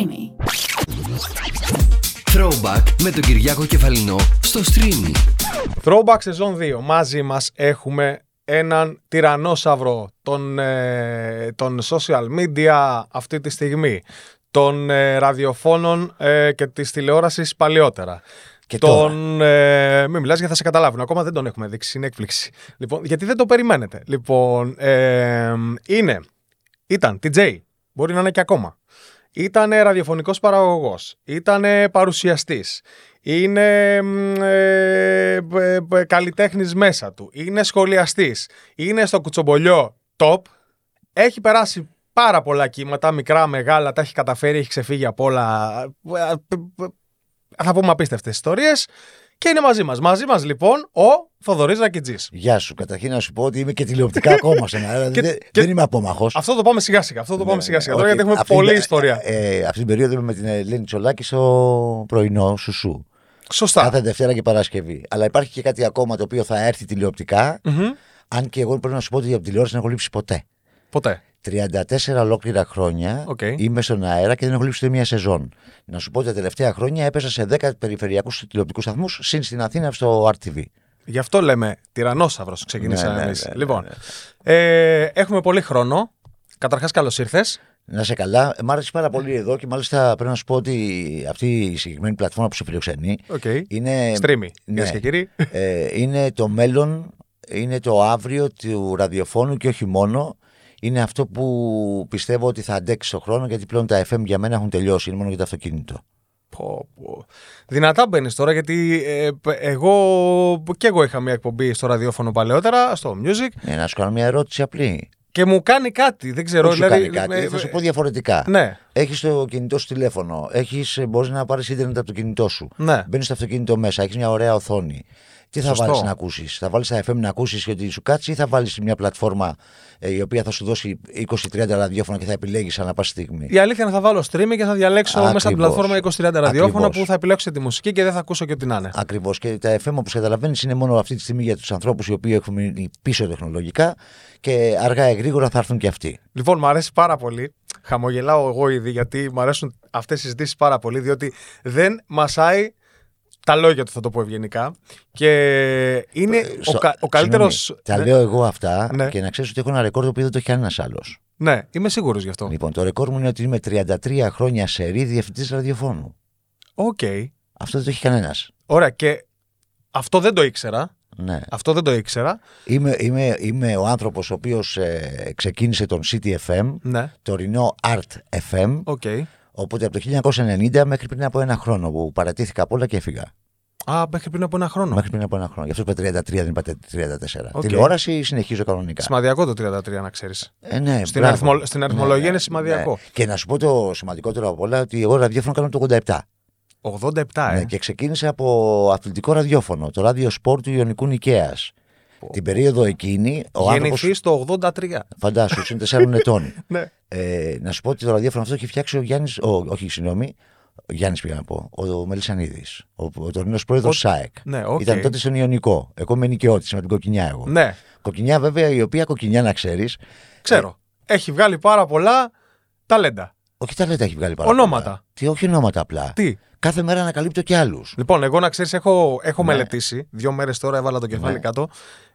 Streamy. Throwback με τον Κυριάκο Κεφαλινό στο Streamy. Throwback σεζόν 2. Μαζί μας έχουμε έναν τυρανόσαυρο των, ε, των social media αυτή τη στιγμή, των ε, ραδιοφώνων ε, και της τηλεόρασης παλιότερα. Και τον. Ε, μην μιλάς γιατί θα σε καταλάβουν. Ακόμα δεν τον έχουμε δείξει. Είναι έκπληξη. Λοιπόν, γιατί δεν το περιμένετε. Λοιπόν, ε, είναι. Ήταν DJ. Μπορεί να είναι και ακόμα. Ήταν ραδιοφωνικός παραγωγός. Ήταν παρουσιαστής. Είναι μ, ε, ε, ε, καλλιτέχνης μέσα του. Είναι σχολιαστής. Είναι στο κουτσομπολιό top. Έχει περάσει πάρα πολλά κύματα, μικρά, μεγάλα, τα έχει καταφέρει, έχει ξεφύγει από όλα. Ε, ε, Θα πούμε απίστευτες ιστορίες. Και είναι μαζί μας. Μαζί μας λοιπόν ο Θοδωρής Ρακιντζής. Γεια σου. Καταρχήν να σου πω ότι είμαι και τηλεοπτικά ακόμα σε ένα. δηλαδή Και- δεν, και- δεν είμαι απόμαχος. Αυτό το πάμε σιγά σιγά. Αυτό το πάμε σιγά σιγά. Τώρα Όχι, γιατί έχουμε αυτή- πολλή ε, ιστορία. Ε, αυτή την περίοδο είμαι με την Ελένη Τσολάκη στο πρωινό σουσού. Σωστά. Κάθε Δευτέρα και Παρασκευή. Αλλά υπάρχει και κάτι ακόμα το οποίο θα έρθει τηλεοπτικά. Μμμ. Αν και εγώ πρέπει να σου πω ότι από τηλεόραση δεν έχω λείψει ποτέ. Ποτέ. 34 ολόκληρα χρόνια Οκ. είμαι στον αέρα και δεν έχω λείψει ούτε μία σεζόν. Να σου πω ότι τα τελευταία χρόνια έπεσα σε 10 περιφερειακούς τηλεοπτικούς σταθμούς, συν στην Αθήνα στο RTV. Γι' αυτό λέμε τυρανόσαυρο ξεκινήσαμε Ναι, ναι, εμείς. ναι, ναι, λοιπόν, ε, έχουμε πολύ χρόνο. Καταρχάς, καλώς ήρθες. Να σε καλά. Μ' άρεσε πάρα πολύ εδώ και μάλιστα πρέπει να σου πω ότι αυτή η συγκεκριμένη πλατφόρμα που σε φιλοξενεί Okay. είναι. Streamy, ναι. κυρίες και κύριοι. Ε, είναι το μέλλον, είναι το αύριο του ραδιοφώνου και όχι μόνο. Είναι αυτό που πιστεύω ότι θα αντέξει στον χρόνο γιατί πλέον τα FM για μένα έχουν τελειώσει. Είναι μόνο για το αυτοκίνητο. Πω, πω. Δυνατά μπαίνεις τώρα γιατί ε, π- εγώ και εγώ είχα μια εκπομπή στο ραδιόφωνο παλαιότερα, στο music, Ε, να σου κάνω μια ερώτηση απλή. και μου κάνει κάτι. Δεν ξέρω. Όχι σου δηλαδή, κάνει κάτι, ε, θα σου πω διαφορετικά. Ναι, Έχεις το κινητό σου τηλέφωνο, έχεις, μπορείς να πάρεις ίντερνετ από το κινητό σου. ναι. Μπαίνεις στο αυτοκίνητο μέσα, έχεις μια ωραία οθόνη. Τι θα Σωστό. βάλεις να ακούσεις, Θα βάλεις τα FM να ακούσεις ότι σου κάτσει ή θα βάλεις μια πλατφόρμα ε, η οποία θα σου δώσει 20-30 ραδιόφωνα και θα επιλέγεις ανά πάση στιγμή; Η αλήθεια είναι θα βάλω streaming και θα διαλέξω μέσα από την Ακριβώς. πλατφόρμα 20-30 ραδιόφωνα Ακριβώς. που θα επιλέξω τη μουσική και δεν θα ακούσω και ό,τι να είναι. Ακριβώς. Και τα FM, όπως καταλαβαίνεις, είναι μόνο αυτή τη στιγμή για τους ανθρώπους οι οποίοι έχουν μείνει πίσω τεχνολογικά και αργά ή γρήγορα θα έρθουν και αυτοί. Λοιπόν, μου αρέσει πάρα πολύ. Χαμογελάω εγώ ήδη γιατί μου αρέσουν αυτές οι συζητήσεις πάρα πολύ, διότι δεν μασάει τα λόγια του, θα το πω ευγενικά. Και είναι ο, Στο- κα, ο καλύτερο. Συγγνώμη, Τα λέω εγώ αυτά Ναι. και να ξέρεις ότι έχω ένα ρεκόρ το οποίο δεν το έχει κανένας άλλος. Ναι, είμαι σίγουρος γι' αυτό. Λοιπόν, το ρεκόρ μου είναι ότι είμαι 33 χρόνια σερή διευθυντής ραδιοφώνου. Οκ. Αυτό δεν το έχει κανένας. Ωραία. Και αυτό δεν το ήξερα. Ναι. Αυτό δεν το ήξερα. Είμαι, είμαι, είμαι ο άνθρωπος ο οποίος ε, ξεκίνησε τον City FM, Ναι. το Ρινό Art FM, OK. Οπότε από το 1990 μέχρι πριν από ένα χρόνο που παρατήθηκα από όλα και έφυγα. Α, μέχρι πριν από ένα χρόνο. Μέχρι πριν από ένα χρόνο. Γι' αυτό είπα 33, δεν είπα 34. Οκ. Τηλεόραση συνεχίζω κανονικά. Σημαδιακό το 33, να ξέρεις. Ε, ναι, Στην, μπράβο. αριθμο- στην αριθμολογία Ναι, είναι σημαδιακό. ναι. Και να σου πω το σημαντικότερο από όλα ότι εγώ ραδιόφωνο κάνω το 87. 87, ε. Ναι, και ξεκίνησα από αθλητικό ραδιόφωνο, το ράδιο σπορ του Ιωνικού Νικαίας. Την περίοδο εκείνη ο άνθρωπος, Γεννηθεί το 83. φαντάσου, είναι 4 ετών. Ναι. Ε, να σου πω ότι το ραδιόφωνο αυτό έχει φτιάξει ο Γιάννη. Όχι, συγγνώμη. Ο Γιάννης πήγα να πω. Ο, ο Μελισανίδης. Ο, ο τωρινός πρόεδρος Ο- ΣΑΕΚ. Ναι, οκ. Ήταν τότε στον Ιωνικό. Εγώ είμαι νοικιώτη με την κοκκινιά εγώ. Ναι, Κοκκινιά βέβαια, η οποία κοκκινιά να ξέρεις. ξέρω. Έχει βγάλει πάρα πολλά ταλέντα. Όχι ταλέντα έχει βγάλει πάρα Ονόματα. πολλά. Τι, όχι ονόματα απλά. Τι; Κάθε μέρα ανακαλύπτω και άλλους. Λοιπόν, εγώ να ξέρεις, έχω, έχω Ναι. μελετήσει. Δύο μέρες τώρα έβαλα το κεφάλι Ναι. κάτω.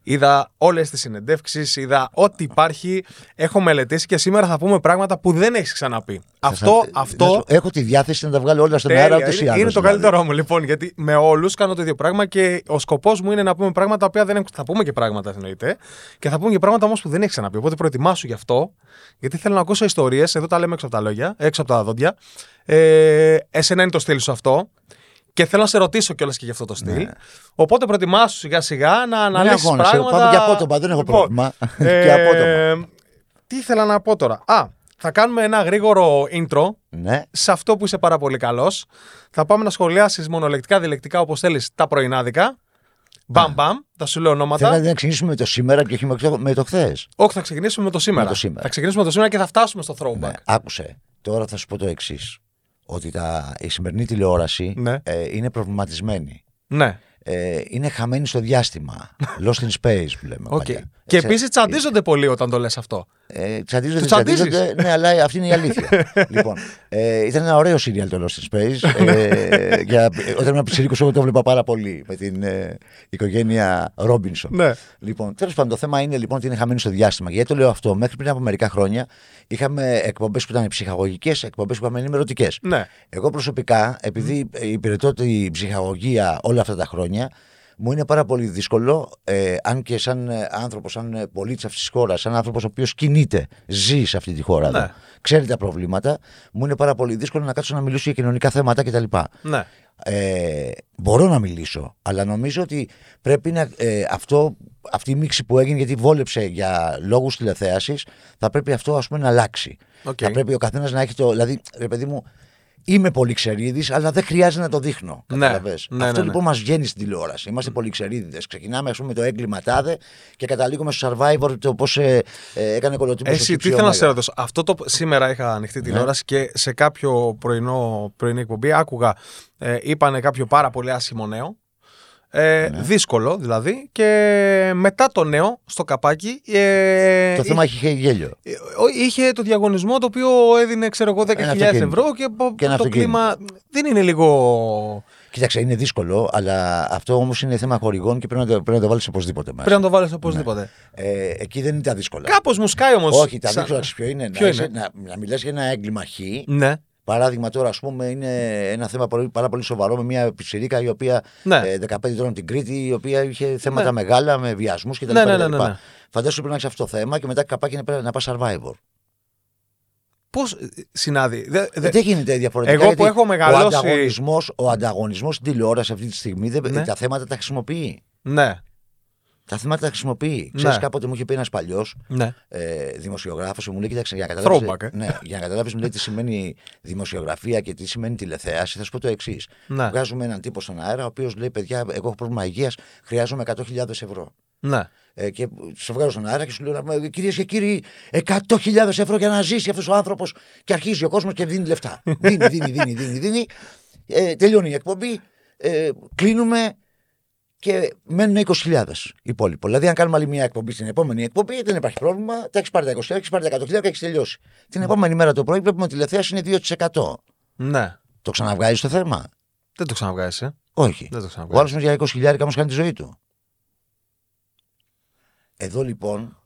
Είδα όλες τις συνεντεύξεις, είδα ό,τι υπάρχει. Έχω μελετήσει και σήμερα θα πούμε πράγματα που δεν έχεις ξαναπεί. Αυτό, Θα- αυτό. να σου- έχω τη διάθεση να τα βγάλω όλα στον τέλεια, αέρα ούτω ή είναι, άλλω. είναι το καλύτερό μου λοιπόν. Γιατί με όλους κάνω το ίδιο πράγμα και ο σκοπός μου είναι να πούμε πράγματα τα οποία δεν έχουν. Θα πούμε και πράγματα εννοείται. Και θα πούμε και πράγματα όμως που δεν έχεις ξαναπεί. Οπότε προετοιμάσου γι' αυτό. Γιατί θέλω να ακούσω ιστορίες. Εδώ τα λέμε έξω από τα λόγια, έξω από τα δόντια. Ε, εσένα είναι το στυλ σου αυτό. Και θέλω να σε ρωτήσω κιόλας και γι' αυτό το στυλ. Ναι. Οπότε προετοιμάσου σιγά σιγά να αναλύσεις αγώνεσαι, πράγματα. πάμε και απότομα, δεν έχω πρόβλημα. Και απότομα. Τι ήθελα να πω τώρα. Α, θα κάνουμε ένα γρήγορο intro Ναι. σε αυτό που είσαι πάρα πολύ καλός. Θα πάμε να σχολιάσεις μονολεκτικά, διαλεκτικά όπως θέλεις τα πρωινάδικα. Μπαμ μπαμ, θα σου λέω ονόματα. Θέλω να ξεκινήσουμε με το σήμερα και όχι με το, με το χθες. Όχι, θα ξεκινήσουμε με το σήμερα. Με το σήμερα. Θα ξεκινήσουμε με το σήμερα και θα φτάσουμε στο throwback. Ναι. Άκουσε. Τώρα θα σου πω το εξής. Ότι τα, η σημερινή τηλεόραση Ναι. ε, είναι προβληματισμένη. Ναι. Ε, είναι χαμένοι στο διάστημα. Lost in space που λέμε. Οκ. παλιά. Και Έτσι, επίσης τσαντίζονται πολύ όταν το λες αυτό. Ε, τσαντίζονται, Τους τσαντίζεις; τσαντίζονται, ναι, αλλά αυτή είναι η αλήθεια. λοιπόν, ε, ήταν ένα ωραίο σίριαλ το Lost in Space. Ε, για, όταν ήμουν πιτσιρίκος εγώ το βλέπα πάρα πολύ με την ε, οικογένεια Ρόμπινσον. Ναι. Λοιπόν, τέλος πάντων, το θέμα είναι λοιπόν ότι είναι χαμένοι στο διάστημα. Γιατί το λέω αυτό, μέχρι πριν από μερικά χρόνια είχαμε εκπομπές που ήταν ψυχαγωγικές, εκπομπές που ήταν ενημερωτικές. Ναι. Εγώ προσωπικά, επειδή υπηρετώ την ψυχαγωγία όλα αυτά τα χρόνια, μου είναι πάρα πολύ δύσκολο, ε, αν και σαν άνθρωπο, σαν πολίτης αυτής της χώρας, σαν άνθρωπος ο οποίος κινείται, ζει σε αυτή τη χώρα, Ναι. εδώ, ξέρει τα προβλήματα, μου είναι πάρα πολύ δύσκολο να κάτσω να μιλήσω για κοινωνικά θέματα κτλ. Ναι. Ε, μπορώ να μιλήσω, αλλά νομίζω ότι πρέπει να. Ε, αυτό, αυτή η μίξη που έγινε, γιατί βόλεψε για λόγους τηλεθέασης, θα πρέπει αυτό ας πούμε, να αλλάξει. Οκ. Θα πρέπει ο καθένας να έχει το. Δηλαδή, ρε παιδί μου, είμαι πολυξερίδης, αλλά δεν χρειάζεται να το δείχνω. Ναι. Καταλαβες. Ναι, αυτό ναι, ναι. λοιπόν μας βγαίνει στην τηλεόραση. Είμαστε πολυξερίδηδες. Ξεκινάμε, ας πούμε, το έγκλημα τάδε και καταλήγουμε στο survivor το πώς ε, ε, έκανε κολοτύπο. Εσύ, τι θέλω να σε ρωτήσω. Αυτό το σήμερα είχα ανοιχτή Ναι. τηλεόραση και σε κάποιο πρωινό, πρωινή εκπομπή άκουγα, ε, είπανε κάποιο πάρα πολύ άσχημο νέο. Ε, Ναι. Δύσκολο δηλαδή. Και μετά το νέο, στο καπάκι. Ε, Το θέμα είχε γέλιο. Ε, ο- Είχε το διαγωνισμό το οποίο έδινε, ξέρω εγώ, 10.000 αυτοκίνητο. ευρώ και, πο- Και ένα το αυτοκίνητο. κλίμα δεν είναι λίγο. Κοίταξε, είναι δύσκολο, αλλά αυτό όμως είναι θέμα χορηγών και πρέπει να το, πρέπει να το βάλεις οπωσδήποτε μέσα. Πρέπει να το βάλεις οπωσδήποτε. Ε, εκεί δεν είναι τα δύσκολα. Κάπως μου σκάει όμως. Όχι, τα δύσκολα ξέρεις ποιο είναι. Ποιο να, είσαι- είναι; να, να μιλάς για ένα έγκλημα χ. Ναι. Παράδειγμα τώρα, ας πούμε, είναι ένα θέμα πολύ, πάρα πολύ σοβαρό με μια πιτσιρίκα η οποία Ναι. ε, 15 ετών την Κρήτη, η οποία είχε θέματα Ναι. μεγάλα με βιασμούς κτλ. Ναι, ναι, ναι, ναι, ναι. Φαντάσου πρέπει να έχεις αυτό το θέμα και μετά καπάκι να, να πας survivor. Πώς συνάδει. Δε- δε- δεν γίνεται διαφορετικά. Εγώ που γιατί έχω μεγαλώσει- Ο ανταγωνισμό ο ανταγωνισμός στην τηλεόραση αυτή τη στιγμή δεν, Ναι. τα θέματα τα χρησιμοποιεί. Ναι. Τα θέματα τα χρησιμοποιεί. Ναι. Ξέρει, κάποτε μου είχε πει ένας παλιός Ναι. ε, δημοσιογράφος μου λέει: Κοίταξε, για να καταλάβεις. Throwback, ε. ναι, για να καταλάβεις, μου λέει τι σημαίνει δημοσιογραφία και τι σημαίνει τηλεθέαση, θα σου πω το εξής. Ναι. Βγάζουμε έναν τύπο στον αέρα, ο οποίος λέει: Παιδιά, εγώ έχω πρόβλημα υγείας, χρειάζομαι 100.000 ευρώ. Ναι. Ε, και σε βγάζω στον αέρα και σου λέω: Κυρίες και κύριοι, 100.000 ευρώ για να ζήσει αυτός ο άνθρωπος. Και αρχίζει ο κόσμος και δίνει λεφτά. δίνει, δίνει, δίνει, δίνει. δίνει. Ε, τελειώνει η εκπομπή. Ε, κλείνουμε και μένουν 20.000 υπόλοιπο. Δηλαδή, αν κάνουμε άλλη μια εκπομπή στην επόμενη εκπομπή, δεν υπάρχει πρόβλημα. Τα έχεις πάρει τα 20.000, έχεις πάρει τα 100.000 και έχεις τελειώσει. Την επόμενη μέρα το πρωί βλέπουμε ότι η τηλεθέαση είναι 2%. Ναι. Το ξαναβγάζεις το θέμα; Δεν το ξαναβγάζεις. Ε. Όχι. Δεν το Ο ξαναβγάζει. άλλο για 20.000 όμως κάνει τη ζωή του. Εδώ λοιπόν.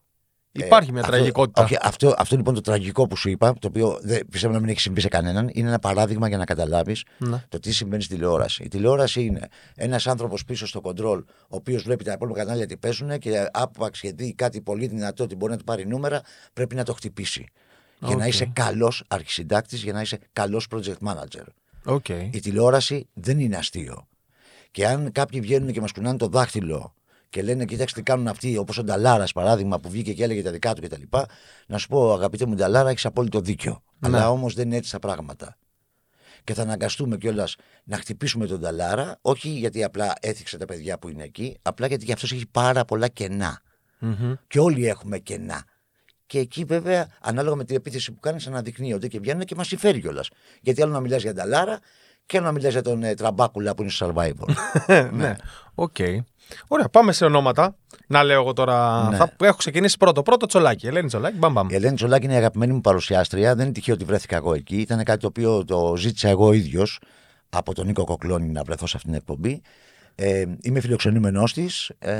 Υπάρχει ε, μια αυτό- τραγικότητα. όχι, αυτό, αυτό λοιπόν το τραγικό που σου είπα, το οποίο δεν, πιστεύω να μην έχει συμβεί σε κανέναν, είναι ένα παράδειγμα για να καταλάβεις Ναι. το τι συμβαίνει στη τηλεόραση. Η τηλεόραση είναι ένας άνθρωπος πίσω στο κοντρόλ, ο οποίος βλέπει τα υπόλοιπα κανάλια τι παίζουν και άπαξ και δει κάτι πολύ δυνατό ότι μπορεί να του πάρει νούμερα, πρέπει να το χτυπήσει. Για να Οκ. είσαι καλός αρχισυντάκτης, για να είσαι καλός project manager. OK. Η τηλεόραση δεν είναι αστείο. Και αν κάποιοι βγαίνουν και μας κουνάνε το δάχτυλο και λένε, κοιτάξτε τι κάνουν αυτοί, όπως ο Νταλάρας παράδειγμα που βγήκε και έλεγε τα δικά του κτλ. Να σου πω, αγαπητέ μου Νταλάρα, έχεις απόλυτο δίκιο. Ναι. Αλλά όμως δεν είναι έτσι τα πράγματα. Και θα αναγκαστούμε κιόλας να χτυπήσουμε τον Νταλάρα, όχι γιατί απλά έθιξε τα παιδιά που είναι εκεί, απλά γιατί και αυτός έχει πάρα πολλά κενά. Μμμ. Και όλοι έχουμε κενά. Και εκεί βέβαια, ανάλογα με την επίθεση που κάνεις, αναδεικνύονται και βγαίνουν και μας συμφέρει κιόλας. Γιατί άλλο να μιλάς για Νταλάρα και άλλο να μιλάς για τον ε, Τραμπάκουλα που είναι στο survivor. ναι. Οκ. Ωραία, πάμε σε ονόματα. Να λέω εγώ τώρα. Ναι. Θα... Έχω ξεκινήσει πρώτο. Πρώτο Τσολάκη. Ελένη Τσολάκι. Μπαμ, μπαμ. Η Ελένη Τσολάκη είναι η αγαπημένη μου παρουσιάστρια. Δεν είναι τυχαίο ότι βρέθηκα εγώ εκεί. Ήταν κάτι το οποίο το ζήτησα εγώ ίδιος από τον Νίκο Κοκλώνη να βρεθώ σε αυτήν την εκπομπή. Ε, είμαι φιλοξενούμενός της ε,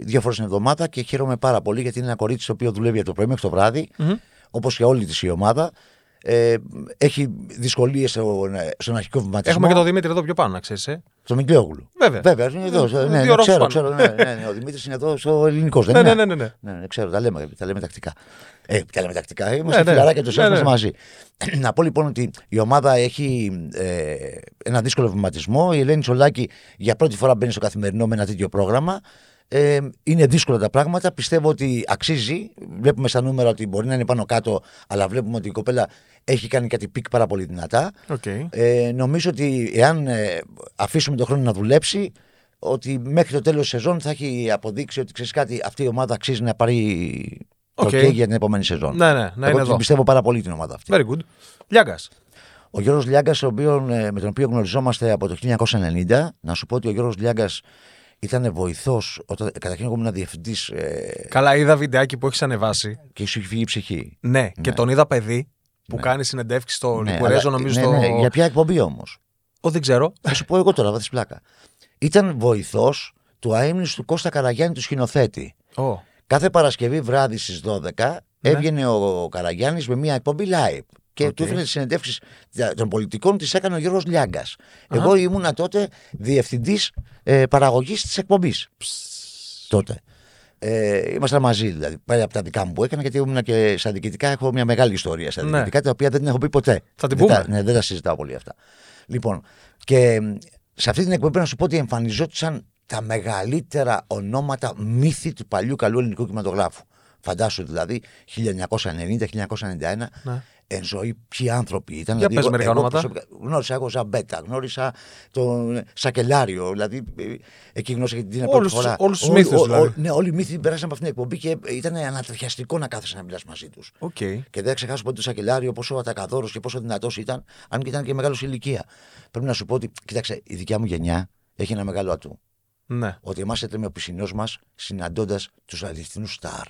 δύο φορές την εβδομάδα και χαίρομαι πάρα πολύ γιατί είναι ένα κορίτσι το οποίο δουλεύει από το πρωί μέχρι το βράδυ, Μμμ. όπως και όλη της η ομάδα. Ε, έχει δυσκολίες στον, στον αρχικό βηματισμό. Έχουμε και τον Δημήτρη εδώ πιο πάνω, να ξέρεις. Ε. Στο Μικλέογλου. Βέβαια. Βέβαια, είναι εδώ. Ε, ναι, δύο ναι, ρόφους ξέρω, πάνω. ξέρω. Ναι, ναι, ναι, ο Δημήτρης είναι εδώ στο ελληνικός. Δεν Ναι, είναι. ναι, ναι, ναι, ναι. Ναι, ναι, ξέρω, τα λέμε, τα λέμε τακτικά. Ε, τα λέμε τακτικά. Είμαστε Ναι, ναι. φιλαράκια τους Ναι, ναι, ναι. μαζί. Να πω λοιπόν ότι η ομάδα έχει ε, ένα δύσκολο βηματισμό. Η Ελένη Τσολάκη για πρώτη φορά μπαίνει στο καθημερινό με ένα τέτοιο πρόγραμμα. Ε, είναι δύσκολα τα πράγματα. Πιστεύω ότι αξίζει. Βλέπουμε στα νούμερα ότι μπορεί να είναι πάνω κάτω, αλλά βλέπουμε ότι η κοπέλα έχει κάνει κάτι peak πάρα πολύ δυνατά. Οκ. Ε, νομίζω ότι εάν ε, αφήσουμε τον χρόνο να δουλέψει, ότι μέχρι το τέλος της σεζόν θα έχει αποδείξει ότι ξέρεις κάτι, αυτή η ομάδα αξίζει να πάρει το OK. OK για την επόμενη σεζόν. Ναι, ναι, να Εγώ είναι την εδώ. πιστεύω πάρα πολύ την ομάδα αυτή. Very good. Λιάγκας. Ο Γιώργος Λιάγκας, ο οποίον, ε, με τον οποίο γνωριζόμαστε από το 1990, να σου πω ότι ο Γιώργος Λιάγκας ήταν βοηθός. Καταρχήν, εγώ ήμουν διευθυντής. Ε, Καλά, είδα βιντεάκι που έχεις ανεβάσει. και σου έχει φύγει η ψυχή. Ναι, και τον είδα παιδί που κάνει συνεντεύξεις στο Ναι, Λικουρέζο, αλλά- νομίζω. ναι, στο... ναι, για ποια εκπομπή όμως; Ω, δεν ξέρω. Θα σου πω εγώ τώρα, βάθη πλάκα. Ήταν βοηθός του αείμνηστου του Κώστα Καραγιάννη του σκηνοθέτη. Ω, Κάθε Παρασκευή βράδυ στις 12 Ναι. έβγαινε ο Καραγιάννης με μια εκπομπή live. Και Οκ. του έφερε τις συνεντεύξεις των πολιτικών, τις έκανε ο Γιώργος Λιάγκας. Εγώ ήμουνα τότε διευθυντής ε, παραγωγής της εκπομπής. Τότε. Ε, ήμασταν μαζί δηλαδή. Πέρα από τα δικά μου που έκανα, γιατί ήμουν και στα διοικητικά. Έχω μια μεγάλη ιστορία στα Ναι. διοικητικά, τα οποία δεν την έχω πει ποτέ. Θα την δεν πούμε. Τα, ναι, δεν τα συζητάω πολύ αυτά. Λοιπόν, και μ, σε αυτή την εκπομπή πρέπει να σου πω ότι εμφανιζόντουσαν τα μεγαλύτερα ονόματα μύθη του παλιού καλού ελληνικού κινηματογράφου. Φαντάσου δηλαδή 1990-1991. Ναι. Εν ζωή, ποιοι άνθρωποι ήταν. Για δηλαδή, πες εγώ- μερικά εγώ ονόματα. προσωπικά Γνώρισα εγώ Ζαμπέτα, γνώρισα τον Σακελάριο. Δηλαδή, ε, εκεί γνώρισα και την πρώτη Όλους τους- φορά. όλους τους Όλοι- μύθους, ό- δηλαδή. ό- Ναι, όλοι οι μύθοι περάσαν από αυτήν την εκπομπή και ήταν ανατριχιαστικό να κάθεσαι να μιλάς μαζί τους. οκ. Και δεν θα ξεχάσω ποτέ το Σακελάριο πόσο ατακαδόρος και πόσο δυνατός ήταν, αν και ήταν και μεγάλος σε ηλικία. Πρέπει να σου πω ότι, κοίταξε, η δικιά μου γενιά έχει ένα μεγάλο ατού. Ναι. Ότι εμάς έτρεμε ο πισινός μας συναντώντας τους αληθινού στάρ.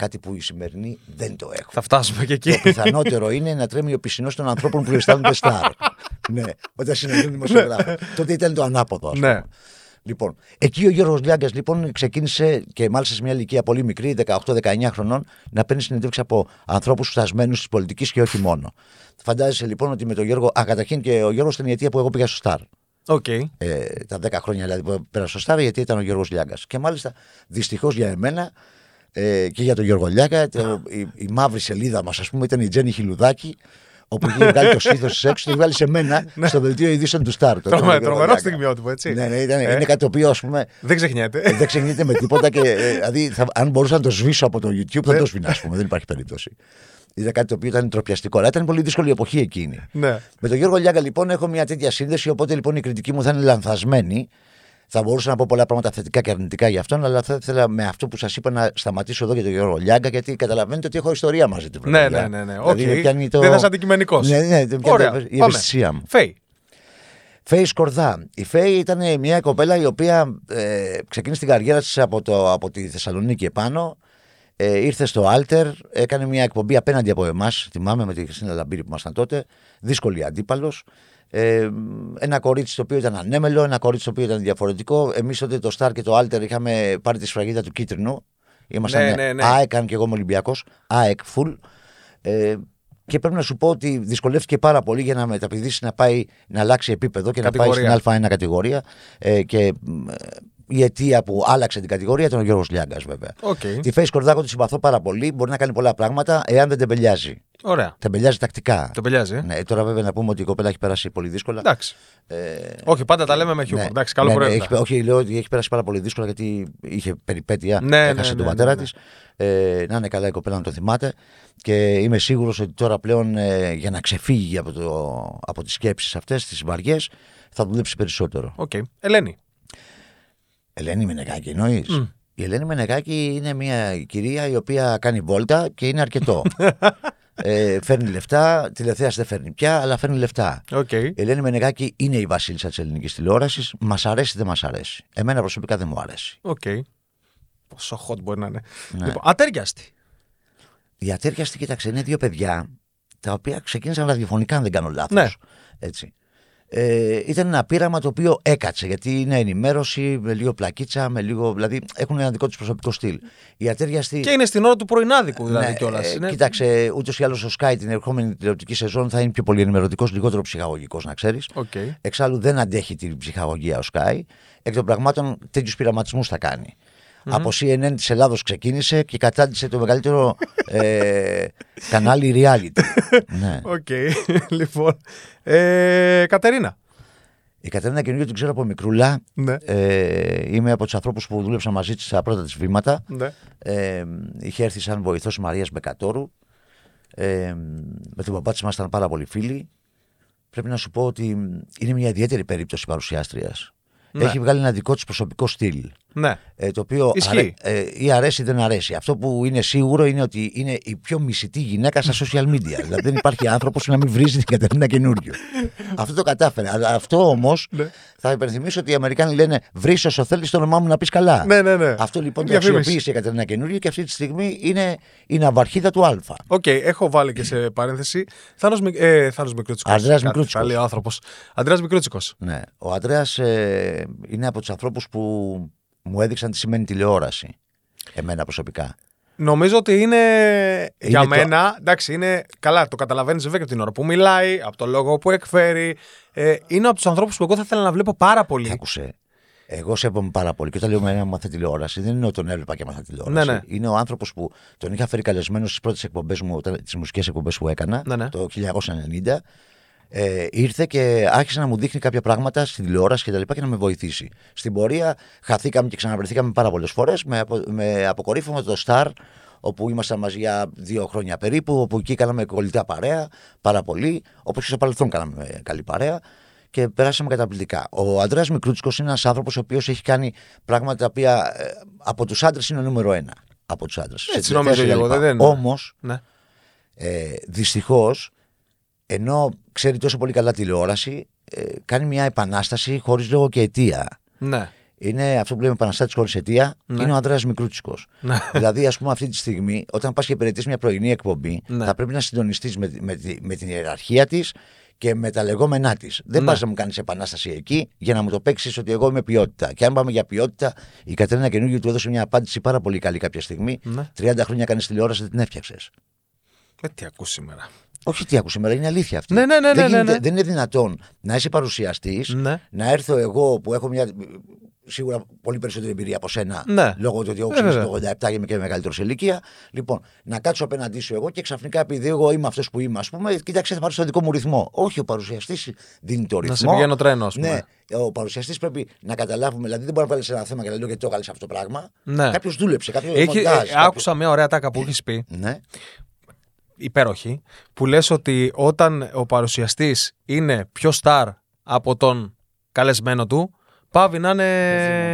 Κάτι που οι σημερινοί δεν το έχουν. Θα φτάσουμε και Το εκεί. πιθανότερο είναι να τρέμει ο πισινός των ανθρώπων που αισθάνονται στάρ. ναι, όταν συναντούν δημοσιογράφο. Τότε ήταν το ανάποδο, ας πούμε. ναι. Λοιπόν, εκεί ο Γιώργος Λιάγκας λοιπόν ξεκίνησε και μάλιστα σε μια ηλικία πολύ μικρή, 18-19 χρονών, να παίρνει συνέντευξη από ανθρώπους φτασμένους τη πολιτική και όχι μόνο. Φαντάζεσαι λοιπόν ότι με τον Γιώργο. Α, καταρχήν και ο Γιώργος ήταν η αιτία που εγώ πήγα στο Σταρ. Οκ. Ε, τα 10 χρόνια δηλαδή που πέρασα στο Σταρ, γιατί ήταν ο Γιώργος Λιάγκας. Και μάλιστα δυστυχώς για εμένα ε, και για τον Γιώργο Λιάγκα, το, η, η μαύρη σελίδα μας, ας πούμε, ήταν η Τζέννη Χιλουδάκη. Όπου είχε βγάλει το στήθος της έξω και είχε βγάλει σε μένα στο δελτίο ειδήσεων του Σταρ. το Τρομε- Γιώργο Τρομερό Λιάγκα. στιγμιότυπο, έτσι. Ναι, ναι, ήταν, Ε. είναι κάτι το οποίο ας πούμε Δεν ξεχνιέται. δεν ξεχνιέται με τίποτα και ε, δηλαδή θα, αν μπορούσα να το σβήσω από το YouTube θα το 'σβηνα, ας πούμε. δεν υπάρχει περίπτωση. Ήταν κάτι το οποίο ήταν ντροπιαστικό. Αλλά ήταν πολύ δύσκολη η εποχή εκείνη. ναι. Με τον Γιώργο Λιάγκα λοιπόν έχω μια τέτοια σύνδεση, οπότε λοιπόν η κριτική μου θα είναι λανθασμένη. Θα μπορούσα να πω πολλά πράγματα θετικά και αρνητικά για αυτόν, αλλά θα ήθελα με αυτό που σας είπα να σταματήσω εδώ για τον Γιώργο Λιάγκα, γιατί καταλαβαίνετε ότι έχω ιστορία μαζί του. Ναι, παιδιά. ναι, ναι, ναι. Δηλαδή, Οκ. με πιάνει το- Δεν θα είσαι αντικειμενικός. Ναι, ναι, με πιάνει Ωραία. η Πάμε. ευαισθησία μου. Φαίη. Φαίη Σκορδά. Η Φαίη ήταν μια κοπέλα η οποία ε, ξεκίνησε την καριέρα της από, το, από τη Θεσσαλονίκη επάνω. Ε, ήρθε στο Άλτερ, έκανε μια εκπομπή απέναντι από εμάς. Θυμάμαι με τη Χριστίνα Λαμπύρη που ήμασταν τότε. Δύσκολη αντίπαλος. Ε, ένα κορίτσι το οποίο ήταν ανέμελο, ένα κορίτσι το οποίο ήταν διαφορετικό. Εμείς τότε το Σταρ και το Άλτερ είχαμε πάρει τη σφραγίδα του κίτρινου. Ήμασταν Ναι, ναι, ναι. ΑΕΚ, αν και εγώ είμαι Ολυμπιακός. ΑΕΚ full. Ε, και πρέπει να σου πω ότι δυσκολεύτηκε πάρα πολύ για να μεταπηδήσει να πάει να αλλάξει επίπεδο και Κατηγορία. να πάει στην Α1 κατηγορία. Ε, και μ, ε, η αιτία που άλλαξε την κατηγορία ήταν ο Γιώργος Λιάγκας, βέβαια. Οκ. Τη Φαίη Σκορδά εγώ τη συμπαθώ πάρα πολύ. Μπορεί να κάνει πολλά πράγματα εάν δεν τεμπελιάζει. Ωραία. Τεμπελιάζει τακτικά. Τεμπελιάζει. ε. Ναι, τώρα βέβαια να πούμε ότι η κοπέλα έχει περάσει πολύ δύσκολα. Εντάξει. Ε, Όχι, πάντα τα λέμε με χιούμορ. ναι. Εντάξει, καλό Ναι, ναι, προϊόντα. έχει- όχι, λέω ότι έχει περάσει πάρα πολύ δύσκολα γιατί είχε περιπέτεια. Ναι, έχασε ναι, τον ναι, πατέρα ναι, ναι. της. Ε, να είναι καλά η κοπέλα να το θυμάται. Και είμαι σίγουρος ότι τώρα πλέον ε, για να ξεφύγει από, το, από τις σκέψεις αυτές, τις βαριές, θα δουλέψει περισσότερο. Οκ. Ελένη. Ελένη Μενεγάκη εννοείς; Η Ελένη Μενεγάκη είναι μια κυρία η οποία κάνει βόλτα και είναι αρκετό. ε, φέρνει λεφτά, τηλεθέαση δεν φέρνει πια, αλλά φέρνει λεφτά. Οκ. Η Ελένη Μενεγάκη είναι η βασίλισσα της ελληνικής τηλεόρασης. Μας αρέσει ή δεν μας αρέσει. Εμένα προσωπικά δεν μου αρέσει. Οκ. Πόσο hot μπορεί να είναι. Ναι. Λοιπόν, Αταίριαστοι. Οι Αταίριαστοι, κοίταξε, είναι δύο παιδιά τα οποία ξεκίνησαν ραδιοφωνικά, αν δεν κάνω λάθος. Ναι. Έτσι. Ε, ήταν ένα πείραμα το οποίο έκατσε γιατί είναι ενημέρωση με λίγο πλακίτσα, με λίγο. Δηλαδή έχουν ένα δικό τους προσωπικό στυλ. Οι Αταίριαστοι. Και είναι στην ώρα του πρωινάδικου δηλαδή Ναι, κιόλας. ε, Κοίταξε, ούτως ή άλλως ο ΣΚΑΪ την ερχόμενη τηλεοπτική σεζόν θα είναι πιο πολύ ενημερωτικός, λιγότερο ψυχαγωγικός, να ξέρεις. Οκ. Εξάλλου δεν αντέχει την ψυχαγωγία ο ΣΚΑΪ. Εκ των πραγμάτων τέτοιους πειραματισμούς θα κάνει. Από CNN της Ελλάδος ξεκίνησε και κατάντησε το μεγαλύτερο ε, κανάλι reality. ναι. Οκ. Λοιπόν. Ε, Κατερίνα. Η Κατερίνα Καινούργιου την ξέρω από μικρούλα. Ναι. Ε, είμαι από τους ανθρώπους που δούλεψαν μαζί της στα πρώτα της βήματα. Ναι. Ε, είχε έρθει σαν βοηθός Μαρίας Μπεκατόρου. Ε, με τον παπά της ήμασταν πάρα πολύ φίλοι. Πρέπει να σου πω ότι είναι μια ιδιαίτερη περίπτωση παρουσιάστριας. Ναι. Έχει βγάλει ένα δικό της προσωπικό στυλ. Ναι. Ε, το οποίο Ισχύει. ε, ή αρέσει ή δεν αρέσει. Αυτό που είναι σίγουρο είναι ότι είναι η πιο μισητή γυναίκα στα social media. δηλαδή δεν υπάρχει άνθρωπος να μην βρίζει την Κατερίνα καινούριο. αυτό το κατάφερε. Αλλά αυτό όμως Ναι. θα υπενθυμίσω ότι οι Αμερικάνοι λένε Βρει όσο θέλεις το όνομά μου να πεις καλά. Ναι, ναι, ναι. Αυτό λοιπόν το Διαφήμιση. αξιοποίησε η Κατερίνα καινούριο και αυτή τη στιγμή είναι η ναυαρχίδα του Α. Οκ, έχω βάλει και σε παρένθεση. Θάνος, Μικ... ε, Θάνος Μικρούτσικος. Ανδρέας Κάτι Μικρούτσικος. θα λέει ο άνθρωπος. Ανδρέας Μικρούτσικος. Ναι. Ο Αντρέα ε, είναι από τους ανθρώπους που μου έδειξαν τι σημαίνει τηλεόραση. Εμένα προσωπικά. Νομίζω ότι είναι, για το- μένα, εντάξει, είναι καλά, το καταλαβαίνεις βέβαια και από την ώρα που μιλάει, από το λόγο που εκφέρει. Ε, είναι από τους ανθρώπους που εγώ θα ήθελα να βλέπω πάρα πολύ. Άκουσε. Εγώ σέβομαι πάρα πολύ. Και όταν λέω με έμαθε τηλεόραση, δεν είναι ότι τον έβλεπα και έμαθα τηλεόραση. Ναι, ναι. Είναι ο άνθρωπος που τον είχα φέρει καλεσμένος στις πρώτες εκπομπές μου, τις μουσικές εκπομπές που έκανα Ναι, ναι. το 1990. Ε, ήρθε και άρχισε να μου δείχνει κάποια πράγματα στη τηλεόραση και τα λοιπά και να με βοηθήσει. Στην πορεία χαθήκαμε και ξαναβρεθήκαμε πάρα πολλές φορές με, απο, με αποκορύφωμα το Star, όπου ήμασταν μαζί για δύο χρόνια περίπου, όπου εκεί κάναμε κολλητά παρέα πάρα πολύ, όπως και στο παρελθόν κάναμε καλή παρέα και περάσαμε καταπληκτικά. Ο Αντρέα Μικρούτσικος είναι ένας άνθρωπος ο οποίος έχει κάνει πράγματα τα οποία ε, από τους άντρες είναι ο νούμερο ένα. Από τους άντρες. Έτσι νομίζω και εγώ, δεν- Όμως, Ναι. ε, δυστυχώς, ενώ ξέρει τόσο πολύ καλά τηλεόραση, ε, κάνει μια επανάσταση χωρίς λόγο και αιτία. ναι. Είναι αυτό που λέμε επαναστάτης χωρίς αιτία, Ναι. είναι ο Ανδρέας Μικρούτσικος. Ναι. δηλαδή, ας πούμε, αυτή τη στιγμή, όταν πας και υπηρετεί μια πρωινή εκπομπή, Ναι. θα πρέπει να συντονιστείς με, με, τη- με την ιεραρχία της και με τα λεγόμενά της. Δεν Ναι. πας να μου κάνεις επανάσταση εκεί για να μου το παίξεις ότι εγώ είμαι ποιότητα. Και αν πάμε για ποιότητα, η Κατερίνα Καινούργιου του έδωσε μια απάντηση πάρα πολύ καλή κάποια στιγμή. Ναι. 30 χρόνια κάνεις τηλεόραση, δεν την έφτιαξες. Ε, τι ακούς σήμερα. Όχι τι άκουσα σήμερα, είναι αλήθεια αυτή. Ναι, ναι, ναι, δεν, ναι, γίνεται- ναι. δεν είναι δυνατόν να είσαι παρουσιαστής, Ναι. να έρθω εγώ που έχω μια σίγουρα πολύ περισσότερη εμπειρία από σένα, Ναι. λόγω του ότι εγώ Ε, ξεκίνησα βέβαια. το 87 και είμαι και μεγαλύτερος σε ηλικία. Λοιπόν, να κάτσω απέναντί σου εγώ και ξαφνικά επειδή εγώ είμαι αυτός που είμαι, ας πούμε, κοίταξε, θα πάρεις το δικό μου ρυθμό. Όχι, ο παρουσιαστής δίνει το ρυθμό. Να σε πηγαίνω τρένο, ας πούμε. Ναι, ο παρουσιαστής πρέπει να καταλάβουμε, δηλαδή δεν μπορεί να βάλεις ένα θέμα και να λέω γιατί το έκανε αυτό το πράγμα. Ναι. Κάποιος δούλεψε, κάποιος Έχει, μοντάζ, ε, κάποιος- άκουσα μια ωραία ατάκα που έχεις πει, Ναι, υπέροχη, που λες ότι όταν ο παρουσιαστής είναι πιο στάρ από τον καλεσμένο του, παύει να είναι.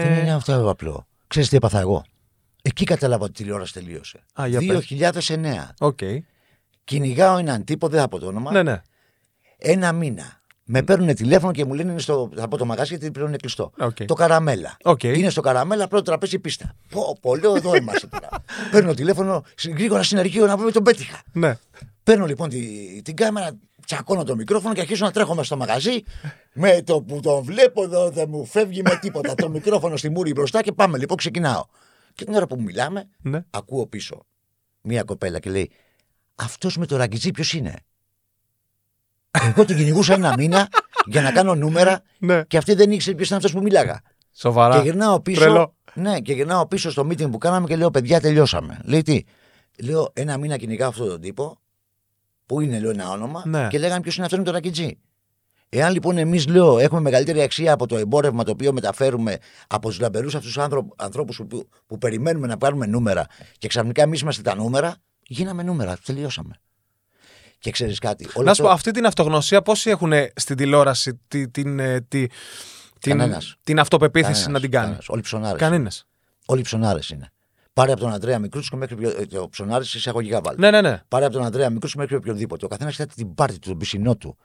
Δεν είναι αυτό απλό. Ξέρεις τι έπαθα εγώ; Εκεί κατάλαβα ότι η τηλεόραση τελείωσε. Α, για πες. 2009. Οκ. Κυνηγάω έναν τύπο, δεν θα πω το όνομα, Ναι, ναι. ένα μήνα. Με παίρνουν τηλέφωνο και μου λένε είναι στο, θα πω το μαγάζι γιατί πλέον είναι κλειστό. Οκ. Το καραμέλα. Οκ. Είναι στο καραμέλα, πρώτο τραπέζι πίστα. Πω, πω, λέω εδώ είμαστε τώρα. Παίρνω τηλέφωνο, συ- γρήγορα στην αρχείο να πούμε τον πέτυχα. ναι. Παίρνω λοιπόν τη, την κάμερα, τσακώνω το μικρόφωνο και αρχίζω να τρέχω μέσα στο μαγαζί. Με το που τον βλέπω εδώ δεν μου φεύγει με τίποτα. το μικρόφωνο στη μούρη μπροστά και πάμε λοιπόν, ξεκινάω. Και την ώρα που μιλάμε, ναι. ακούω πίσω μία κοπέλα και λέει Αυτός με το ραγκιτζί ποιος είναι; Εγώ τον κυνηγούσα ένα μήνα για να κάνω νούμερα ναι. και αυτή δεν ήξερε ποιος ήταν αυτός που μιλάγα. Σοβαρά. Και γυρνάω πίσω. Τρελό. Ναι, και γυρνάω πίσω στο meeting που κάναμε και λέω: Παιδιά, τελειώσαμε. Λέει τι; Λέω: Ένα μήνα κυνηγάω αυτόν τον τύπο. Που είναι, λέω, ένα όνομα. Ναι. Και λέγανε ποιος είναι αυτό είναι το ρακιτζί. Εάν λοιπόν εμείς, λέω, έχουμε μεγαλύτερη αξία από το εμπόρευμα το οποίο μεταφέρουμε από τους λαμπερούς αυτούς του ανθρώπους που, που περιμένουμε να πάρουμε νούμερα και ξαφνικά εμείς είμαστε τα νούμερα, γίναμε νούμερα. Τελειώσαμε. Και ξέρεις κάτι. όλο Να σου πω, αυτό- αυτή την αυτογνωσία πόσοι έχουν στην τηλεόραση τη, την, ε, τη, την, Κανένας. την αυτοπεποίθηση κανένας, να την κάνει; κανένας. Όλοι ψωνάρες. Κανένας. Όλοι ψωνάρες είναι. Πάρε από τον Αντρέα Μικρούτσικο μέχρι πιο. ε, Το ψωνάρε εισαγωγικά βάλει. Ναι, ναι, ναι. Πάρε από τον Ανδρέα Μικρούτσικο μέχρι οποιονδήποτε. Ο καθένας κοιτάται την πάρτη του, τον πισινό του.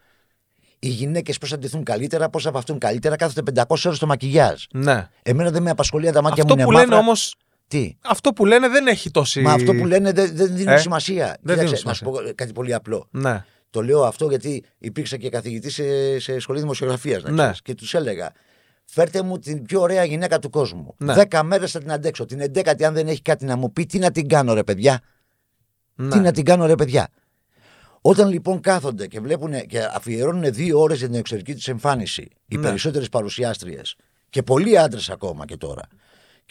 Οι γυναίκες πώς θα ντυθούν καλύτερα, πώς θα βαφτούν καλύτερα, κάθονται 500 ώρες στο μακιγιάζ. ναι. Εμένα δεν με απασχολεί αν τα μάτια Αυτό μου είναι που λένε μαύρα. όμως. Τι; Αυτό που λένε δεν έχει τόση. Μα αυτό που λένε δεν, δεν δίνουν Ε, σημασία. δεν δίνουν Κοίταξε, να σου πω κάτι πολύ απλό. Ναι. Το λέω αυτό γιατί υπήρξα και καθηγητής σε, σε σχολή δημοσιογραφίας. Ναι. Και τους έλεγα, φέρτε μου την πιο ωραία γυναίκα του κόσμου. Ναι. Δέκα μέρες θα την αντέξω. Την εντέκατη, αν δεν έχει κάτι να μου πει, τι να την κάνω, ρε παιδιά; ναι. Τι να την κάνω, ρε παιδιά; Όταν λοιπόν κάθονται και βλέπουν και αφιερώνουν δύο ώρες για την εξωτερική του εμφάνιση, οι Ναι. περισσότερες παρουσιάστριες και πολλοί άντρες ακόμα και τώρα,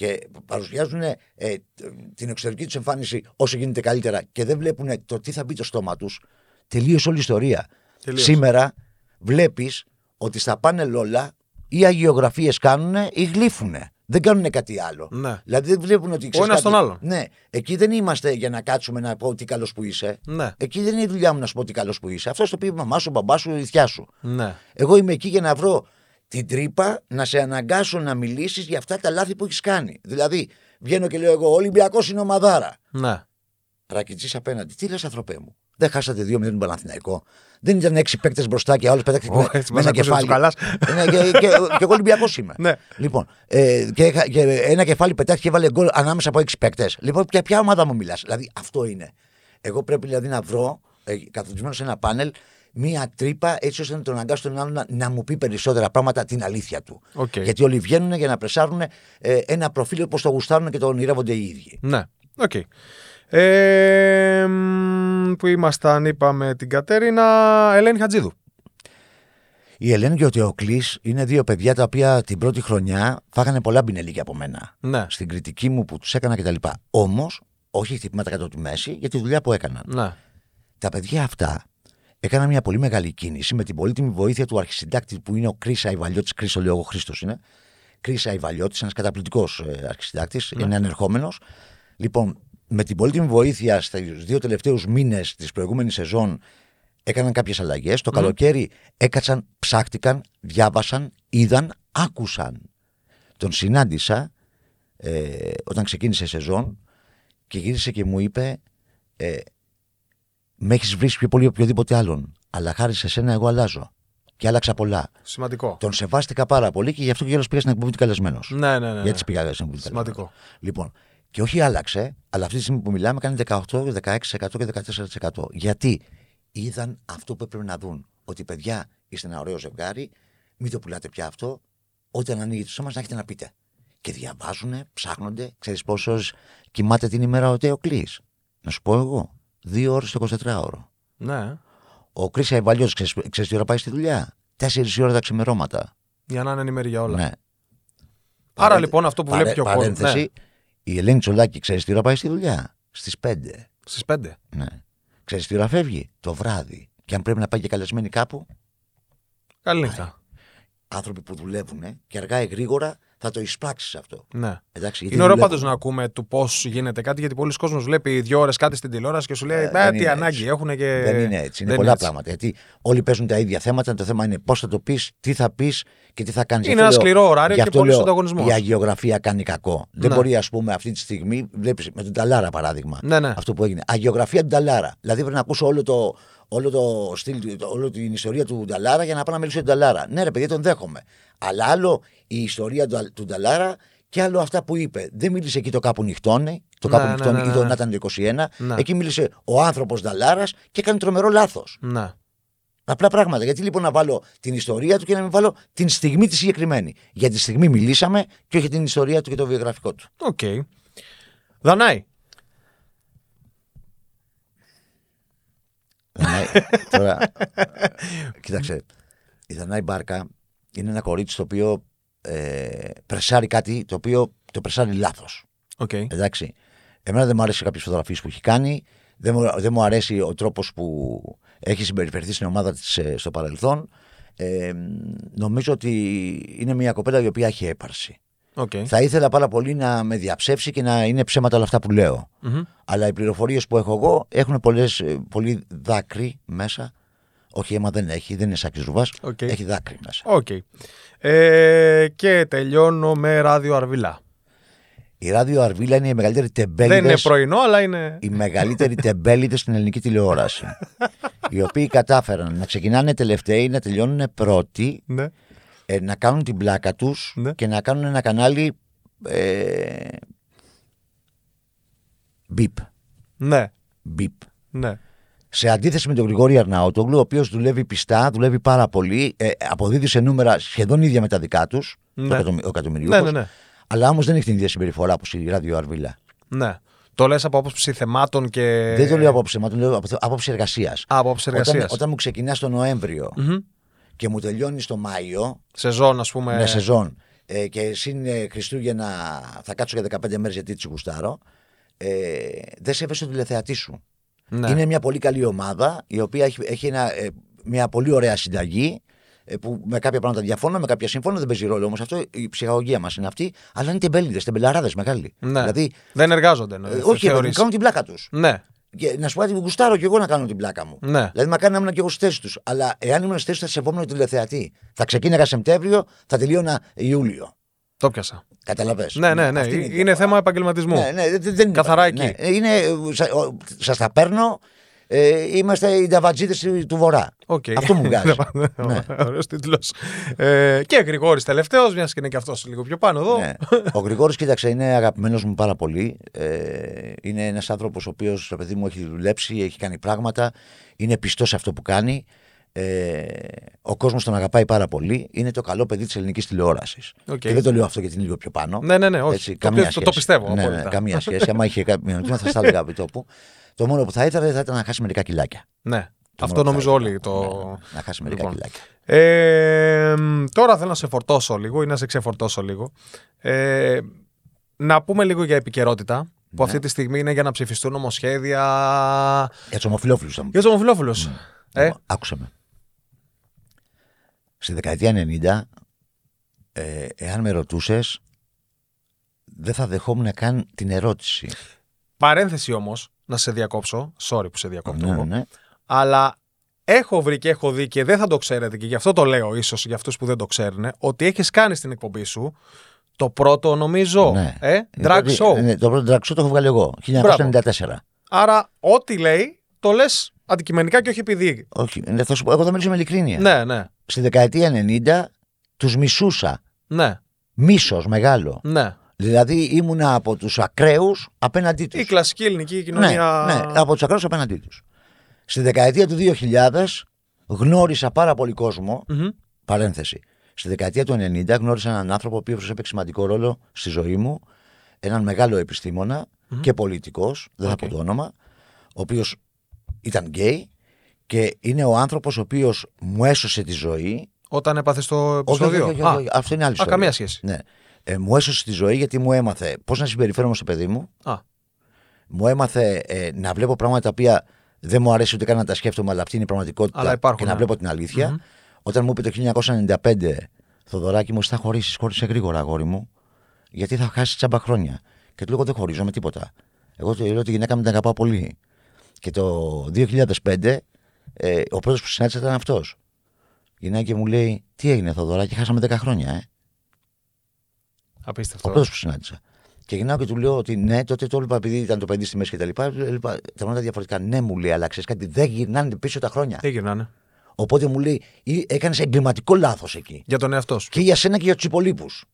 και παρουσιάζουν ε, την εξωτερική τους εμφάνιση όσο γίνεται καλύτερα και δεν βλέπουν το τι θα μπει το στόμα τους, τελείωσε όλη η ιστορία. Τελείωσε. Σήμερα βλέπεις ότι στα πάνελ όλα ή αγιογραφίες κάνουν ή γλύφουν. Δεν κάνουν κάτι άλλο. Ναι. Δηλαδή δεν βλέπουν ότι ξέρεις ένας κάτι. τον άλλον. Ναι. Εκεί δεν είμαστε για να κάτσουμε να πω τι καλός που είσαι. Ναι. Εκεί δεν είναι η δουλειά μου να σου πω τι καλός που είσαι. Αυτός το πει η μαμά σου, ο μπαμπάς σου, η θιά σου. Ναι. Εγώ είμαι εκεί για να βρω την τρύπα να σε αναγκάσω να μιλήσεις για αυτά τα λάθη που έχεις κάνει. Δηλαδή, βγαίνω και λέω εγώ: Ο Ολυμπιακός είναι ομαδάρα. Ναι. Ρακιτζή απέναντι. Τι λες, ανθρωπέ μου. Δεν χάσατε 2-0 τον Παναθηναϊκό. Δεν ήταν έξι παίκτες μπροστά και άλλος πέταξε Ω, έτσι μας ακούσε τους καλάς. Ναι, και, και, και εγώ Ολυμπιακός είμαι. Ναι. Λοιπόν, ε, και, είχα- και ένα κεφάλι πετάχτηκε και έβαλε γκολ ανάμεσα από έξι παίκτες. Λοιπόν, ποια, ποια ομάδα μου μιλάς. Δηλαδή, αυτό είναι. Εγώ πρέπει δηλαδή να βρω, ε, καθορισμένο σε ένα πάνελ, μία τρύπα έτσι ώστε να τον αναγκάσω τον άλλον να, να μου πει περισσότερα πράγματα την αλήθεια του. Οκ. Γιατί όλοι βγαίνουν για να πρεσάρουν ε, ένα προφίλ όπως το γουστάρουν και το ονειρεύονται οι ίδιοι. Ναι. Οκ. Ε, μ, που ήμασταν, είπαμε την Κατέρινα Ελένη Χατζίδου. Η Ελένη και ο Ετεοκλής είναι δύο παιδιά τα οποία την πρώτη χρονιά φάγανε πολλά μπινελίκια από μένα. Ναι. Στην κριτική μου που τους έκανα κτλ. Όμως, όχι χτυπήματα κάτω από τη μέση για τη δουλειά που έκαναν. Ναι. Τα παιδιά αυτά έκαναν μια πολύ μεγάλη κίνηση με την πολύτιμη βοήθεια του αρχισυντάκτη που είναι ο Κρι Αϊβαλιώτη. Κρι, ο λέω εγώ, Χρήστος είναι. Κρι Αϊβαλιώτη, ένας καταπληκτικός ε, αρχισυντάκτης, είναι ανερχόμενος. Λοιπόν, με την πολύτιμη βοήθεια στους δύο τελευταίους μήνες της προηγούμενης σεζόν έκαναν κάποιες αλλαγές. Το καλοκαίρι έκατσαν, ψάχτηκαν, διάβασαν, είδαν, άκουσαν. Τον συνάντησα ε, όταν ξεκίνησε η σεζόν και γύρισε και μου είπε ε, με έχεις βρει πιο πολύ από οποιοδήποτε άλλον. Αλλά χάρη σε σένα, εγώ αλλάζω. Και άλλαξα πολλά. Σημαντικό. Τον σεβάστηκα πάρα πολύ και γι' αυτό και όλο πήγα στην εκπομπή του καλεσμένος. Ναι, ναι, ναι. Γιατί πήγα στην εκπομπή του Σημαντικό. καλεσμένος. Λοιπόν, και όχι άλλαξε, αλλά αυτή τη στιγμή που μιλάμε κάνει 18, 16% και 14%. Γιατί είδαν αυτό που έπρεπε να δουν. Ότι παιδιά είστε ένα ωραίο ζευγάρι, μην το πουλάτε πια αυτό. Όταν ανοίγει το σώμα, να έχετε να πείτε. Και διαβάζουν, ψάχνονται. Ξέρεις πόσος κοιμάται την ημέρα ο Τεοκλής. Να σου πω εγώ. Δύο ώρες το 24ωρο. Ναι. Ο Κρίσια Εβαλιό, ξέρεις τι ώρα πάει στη δουλειά; Τέσσερις ώρα τα ξημερώματα. Για να είναι ενημέρη για όλα. Ναι. Άρα Παρέ- λοιπόν αυτό που παρέ- βλέπει και ο κόσμο. Παρένθεση, Ναι. η Ελένη Τσολάκη, ξέρεις τι ώρα πάει στη δουλειά; Στις 5. Στις 5. Ναι. Ξέρεις τι ώρα φεύγει; Το βράδυ. Και αν πρέπει να πάει και καλεσμένη κάπου, Καλή νύχτα. άνθρωποι που δουλεύουν και αργά ή γρήγορα θα το εισπράξεις αυτό. Ναι. Εντάξει, γιατί Είναι ωραίο δουλεύουν. πάντως να ακούμε του πώς γίνεται κάτι, γιατί πολλοί κόσμοι βλέπει δύο ώρες κάτι στην τηλεόραση και σου λέει Ε, Ε, δεν τι είναι ανάγκη έτσι. έχουν και. Δεν είναι έτσι. Είναι δεν πολλά έτσι. πράγματα. Γιατί όλοι παίζουν τα ίδια θέματα. Το θέμα είναι πώς θα το πεις, τι θα πεις και τι θα κάνεις. Είναι ένα σκληρό ωράριο και πολλής ανταγωνισμός. Η αγιογραφία κάνει κακό. Δεν Ναι. μπορεί, ας πούμε, αυτή τη στιγμή, βλέπεις με τον Ταλάρα παράδειγμα. Ναι, ναι. Αυτό που έγινε. Αγιογραφία του Ταλάρα. Δηλαδή πρέπει να ακούσω όλο το, όλο το στυλ, το- όλη την ιστορία του Νταλάρα για να πάω να μιλήσω για τον Νταλάρα. Ναι, ρε παιδιά, τον δέχομαι. Αλλά άλλο η ιστορία του, του Νταλάρα και άλλο αυτά που είπε. Δεν μίλησε εκεί το κάπου νυχτώνει, το Ναι, κάπου ναι, νυχτώνει ναι, ή ναι. το να ήταν το 21. Ναι. Εκεί μίλησε ο άνθρωπος Νταλάρας και έκανε τρομερό λάθος. Ναι. Απλά πράγματα. Γιατί λοιπόν να βάλω την ιστορία του και να μην βάλω την στιγμή τη συγκεκριμένη. Για τη στιγμή μιλήσαμε και όχι την ιστορία του και το βιογραφικό του. Οκ. Δανάη. Δανάη, τώρα, κοίταξε, η Δανάη Μπάρκα είναι ένα κορίτσι το οποίο ε, πρεσάρει κάτι το οποίο το πρεσάρει λάθος. Οκ. Εντάξει. Εμένα δεν μου αρέσει κάποιες φωτογραφίες που έχει κάνει. Δεν μου, δεν μου αρέσει ο τρόπος που έχει συμπεριφερθεί στην ομάδα της στο παρελθόν. Ε, νομίζω ότι είναι μια κοπέλα η οποία έχει έπαρση. Οκ. Θα ήθελα πάρα πολύ να με διαψεύσει και να είναι ψέματα όλα αυτά που λέω. Μμμ. Αλλά οι πληροφορίες που έχω εγώ έχουν πολλές, ε, πολύ δάκρυ μέσα. Όχι, αίμα δεν έχει, δεν είναι Σάκη Ρουβά. Οκ. Έχει δάκρυ μέσα. Οκ. Ε, και τελειώνω με Ράδιο Αρβύλα. Η Ράδιο Αρβύλα είναι η μεγαλύτερη Δεν τεμπέληδε. είναι πρωινό, αλλά είναι. οι μεγαλύτεροι τεμπέληδες στην ελληνική τηλεόραση. οι οποίοι κατάφεραν να ξεκινάνε τελευταίοι, να τελειώνουν πρώτοι, Ναι. Ε, να κάνουν την πλάκα τους Ναι. και να κάνουν ένα κανάλι. Ε, μπιπ. Ναι. Μπιπ. Ναι. Σε αντίθεση με τον Γρηγόρη Αρναότογλου, ο οποίος δουλεύει πιστά, δουλεύει πάρα πολύ, ε, αποδίδει σε νούμερα σχεδόν ίδια με τα δικά τους, Ναι. ο, Ναι, εκατομμυριούχος, ναι, ναι. αλλά όμως δεν έχει την ίδια συμπεριφορά όπως η Ράδιο Αρβίλα. ναι. Το λες από άποψη θεμάτων και. Δεν το λέω απόψε, μα το λέω από άποψη εργασίας. Α, από άποψη Όταν, εργασίας. όταν μου ξεκινά το Νοέμβριο και μου τελειώνει το Μάιο, Σεζόν, ας πούμε. μια σεζόν, ε, και συν ε, Χριστούγεννα θα κάτσω για 15 μέρες γιατί έτσι γουστάρω, ε, δεν σέβεσαι τον τηλεθεατή σου. Ναι. Είναι μια πολύ καλή ομάδα η οποία έχει, έχει ένα, ε, μια πολύ ωραία συνταγή ε, που με κάποια πράγματα διαφώνω, με κάποια συμφώνω, δεν παίζει ρόλο όμως αυτό. Η ψυχαγωγία μας είναι αυτή, αλλά είναι τεμπέληδες, τεμπελαράδες μεγάλοι. Ναι. Δηλαδή, Δεν εργάζονται. Ναι, ε, όχι, ρε, θεωρείς. κάνουν την πλάκα τους. Ναι. Και να σου πω κάτι, γουστάρω κι εγώ να κάνω την πλάκα μου. Ναι. Δηλαδή, μακάρι να ήμουν και εγώ στις θέσεις τους. Αλλά εάν ήμουν στις θέσεις τους, θα σεβόμουν τον τηλεθεατή. Θα ξεκίναγα Σεπτέμβριο, θα τελείωνα Ιούλιο. Το πιάσα. Καταλαβες. Ναι, ναι, ναι. Αυτή η Είναι διαφορά. θέμα επαγγελματισμού. Ναι, ναι, δεν, δεν Καθαρά ναι, εκεί. είναι, σας τα παίρνω. Ε, είμαστε οι νταβατζίδες του Βορρά. Οκ. Αυτό μου βγάζει. ναι. Ωραίος τίτλος. Ε, και Γρηγόρης τελευταίος, μιας και είναι και αυτός λίγο πιο πάνω εδώ. Ναι. Ο Γρηγόρης, κοίταξε, είναι αγαπημένος μου πάρα πολύ. Ε, είναι ένας άνθρωπος ο οποίος, το παιδί μου, έχει δουλέψει, έχει κάνει πράγματα, είναι πιστός σε αυτό που κάνει. Ε, ο κόσμος τον αγαπάει πάρα πολύ. Είναι το καλό παιδί της ελληνικής τηλεόρασης. Οκ. Και δεν το λέω αυτό γιατί είναι λίγο πιο πάνω. Ναι, ναι, ναι, όχι. Έτσι, Το καμία οποίο- το- σχέση. το πιστεύω Ναι, ναι, απόλυτα. καμία σχέση. Άμα είχε κάποιο ερώτημα, θα στα έλεγα επί τόπου. Το μόνο που θα ήθελε θα ήταν να χάσει μερικά κιλάκια. Ναι. Το Αυτό μόνο που θα νομίζω ήθελα. όλοι Ναι, το. ναι, να χάσει μερικά Λοιπόν. κιλάκια. Ε, μ, τώρα θέλω να σε φορτώσω λίγο ή να σε ξεφορτώσω λίγο. Ε, να πούμε λίγο για επικαιρότητα. Που Ναι. αυτή τη στιγμή είναι για να ψηφιστούν νομοσχέδια Για τους ομοφυλόφιλους θα μου για τους ομοφυλόφιλους. Ε, Λοιπόν, Άκουσε με. Στη δεκαετία 90, ε, εάν με ρωτούσες, δεν θα δεχόμουν καν την ερώτηση. παρένθεση όμως, να σε διακόψω. Sorry που σε διακόπτω. Ναι, εγώ. ναι. Αλλά έχω βρει και έχω δει και δεν θα το ξέρετε και γι' αυτό το λέω ίσως για αυτούς που δεν το ξέρουν, ότι έχεις κάνει στην εκπομπή σου το πρώτο νομίζω. Ναι. Ε, Ε, drag το- show. ναι, το πρώτο drag show το έχω βγάλει εγώ, 1994. Άρα, ό,τι λέει, το λες αντικειμενικά και όχι επειδή. Όχι, ναι, θα σου πω, εγώ θα μιλήσω με ειλικρίνεια. Ναι, ναι. Στη δεκαετία 90 τους μισούσα. Ναι, Μίσος μεγάλο. ναι. Δηλαδή ήμουνα από τους ακραίους απέναντί τους. Η κλασική ελληνική Ναι, κοινωνία. ναι, από τους ακραίους απέναντί τους. Στη δεκαετία του 2000 γνώρισα πάρα πολύ κόσμο Μμμ. Παρένθεση. Στη δεκαετία του 90 γνώρισα έναν άνθρωπο ο οποίος έπαιξε σημαντικό ρόλο στη ζωή μου. Έναν μεγάλο επιστήμονα και πολιτικός, δεν θα Οκ. πω το όνομα, ο οποίος ήταν γκέι και είναι ο άνθρωπος ο οποίος μου έσωσε τη ζωή. Όταν έπαθε το Όχι, όχι, επεισόδιο; όχι, όχι, Α, όχι, αυτό είναι άλλη α, ιστορία. καμία σχέση. Ναι. Ε, μου έσωσε τη ζωή γιατί μου έμαθε πώς να συμπεριφέρομαι στο παιδί μου. Α, Μου έμαθε ε, να βλέπω πράγματα τα οποία δεν μου αρέσει ούτε καν να τα σκέφτομαι, αλλά αυτή είναι η πραγματικότητα. Αλλά υπάρχουν, και να ναι. βλέπω την αλήθεια. Όταν μου είπε το 1995, Θοδωράκι μου, θα χωρίσεις, χώρισε γρήγορα, αγόρι μου, γιατί θα χάσεις τσάμπα χρόνια. Και του λέω: Δεν χωρίζω με τίποτα. Εγώ του λέω: Τη γυναίκα μου την αγαπάω πολύ. Και το 2005, ε, ο πρώτος που συνάντησα ήταν αυτός. Η γυναίκα μου λέει: Τι έγινε, Θοδωράκι, χάσαμε 10 χρόνια, ε. Απίστευτο. Ο πρώτο που συνάντησα. Και γυρνάω και του λέω ότι ναι, τότε το έβλεπα επειδή ήταν το παιδί στη μέση και τα λοιπά. Έλειπα τα πράγματα διαφορετικά. Ναι, μου λέει, αλλά ξέρεις κάτι, δεν γυρνάνε πίσω τα χρόνια. Δεν γυρνάνε. Οπότε μου λέει, έκανες εγκληματικό λάθος εκεί. Για τον εαυτός σου. Και για σένα και για τους υπολείπους.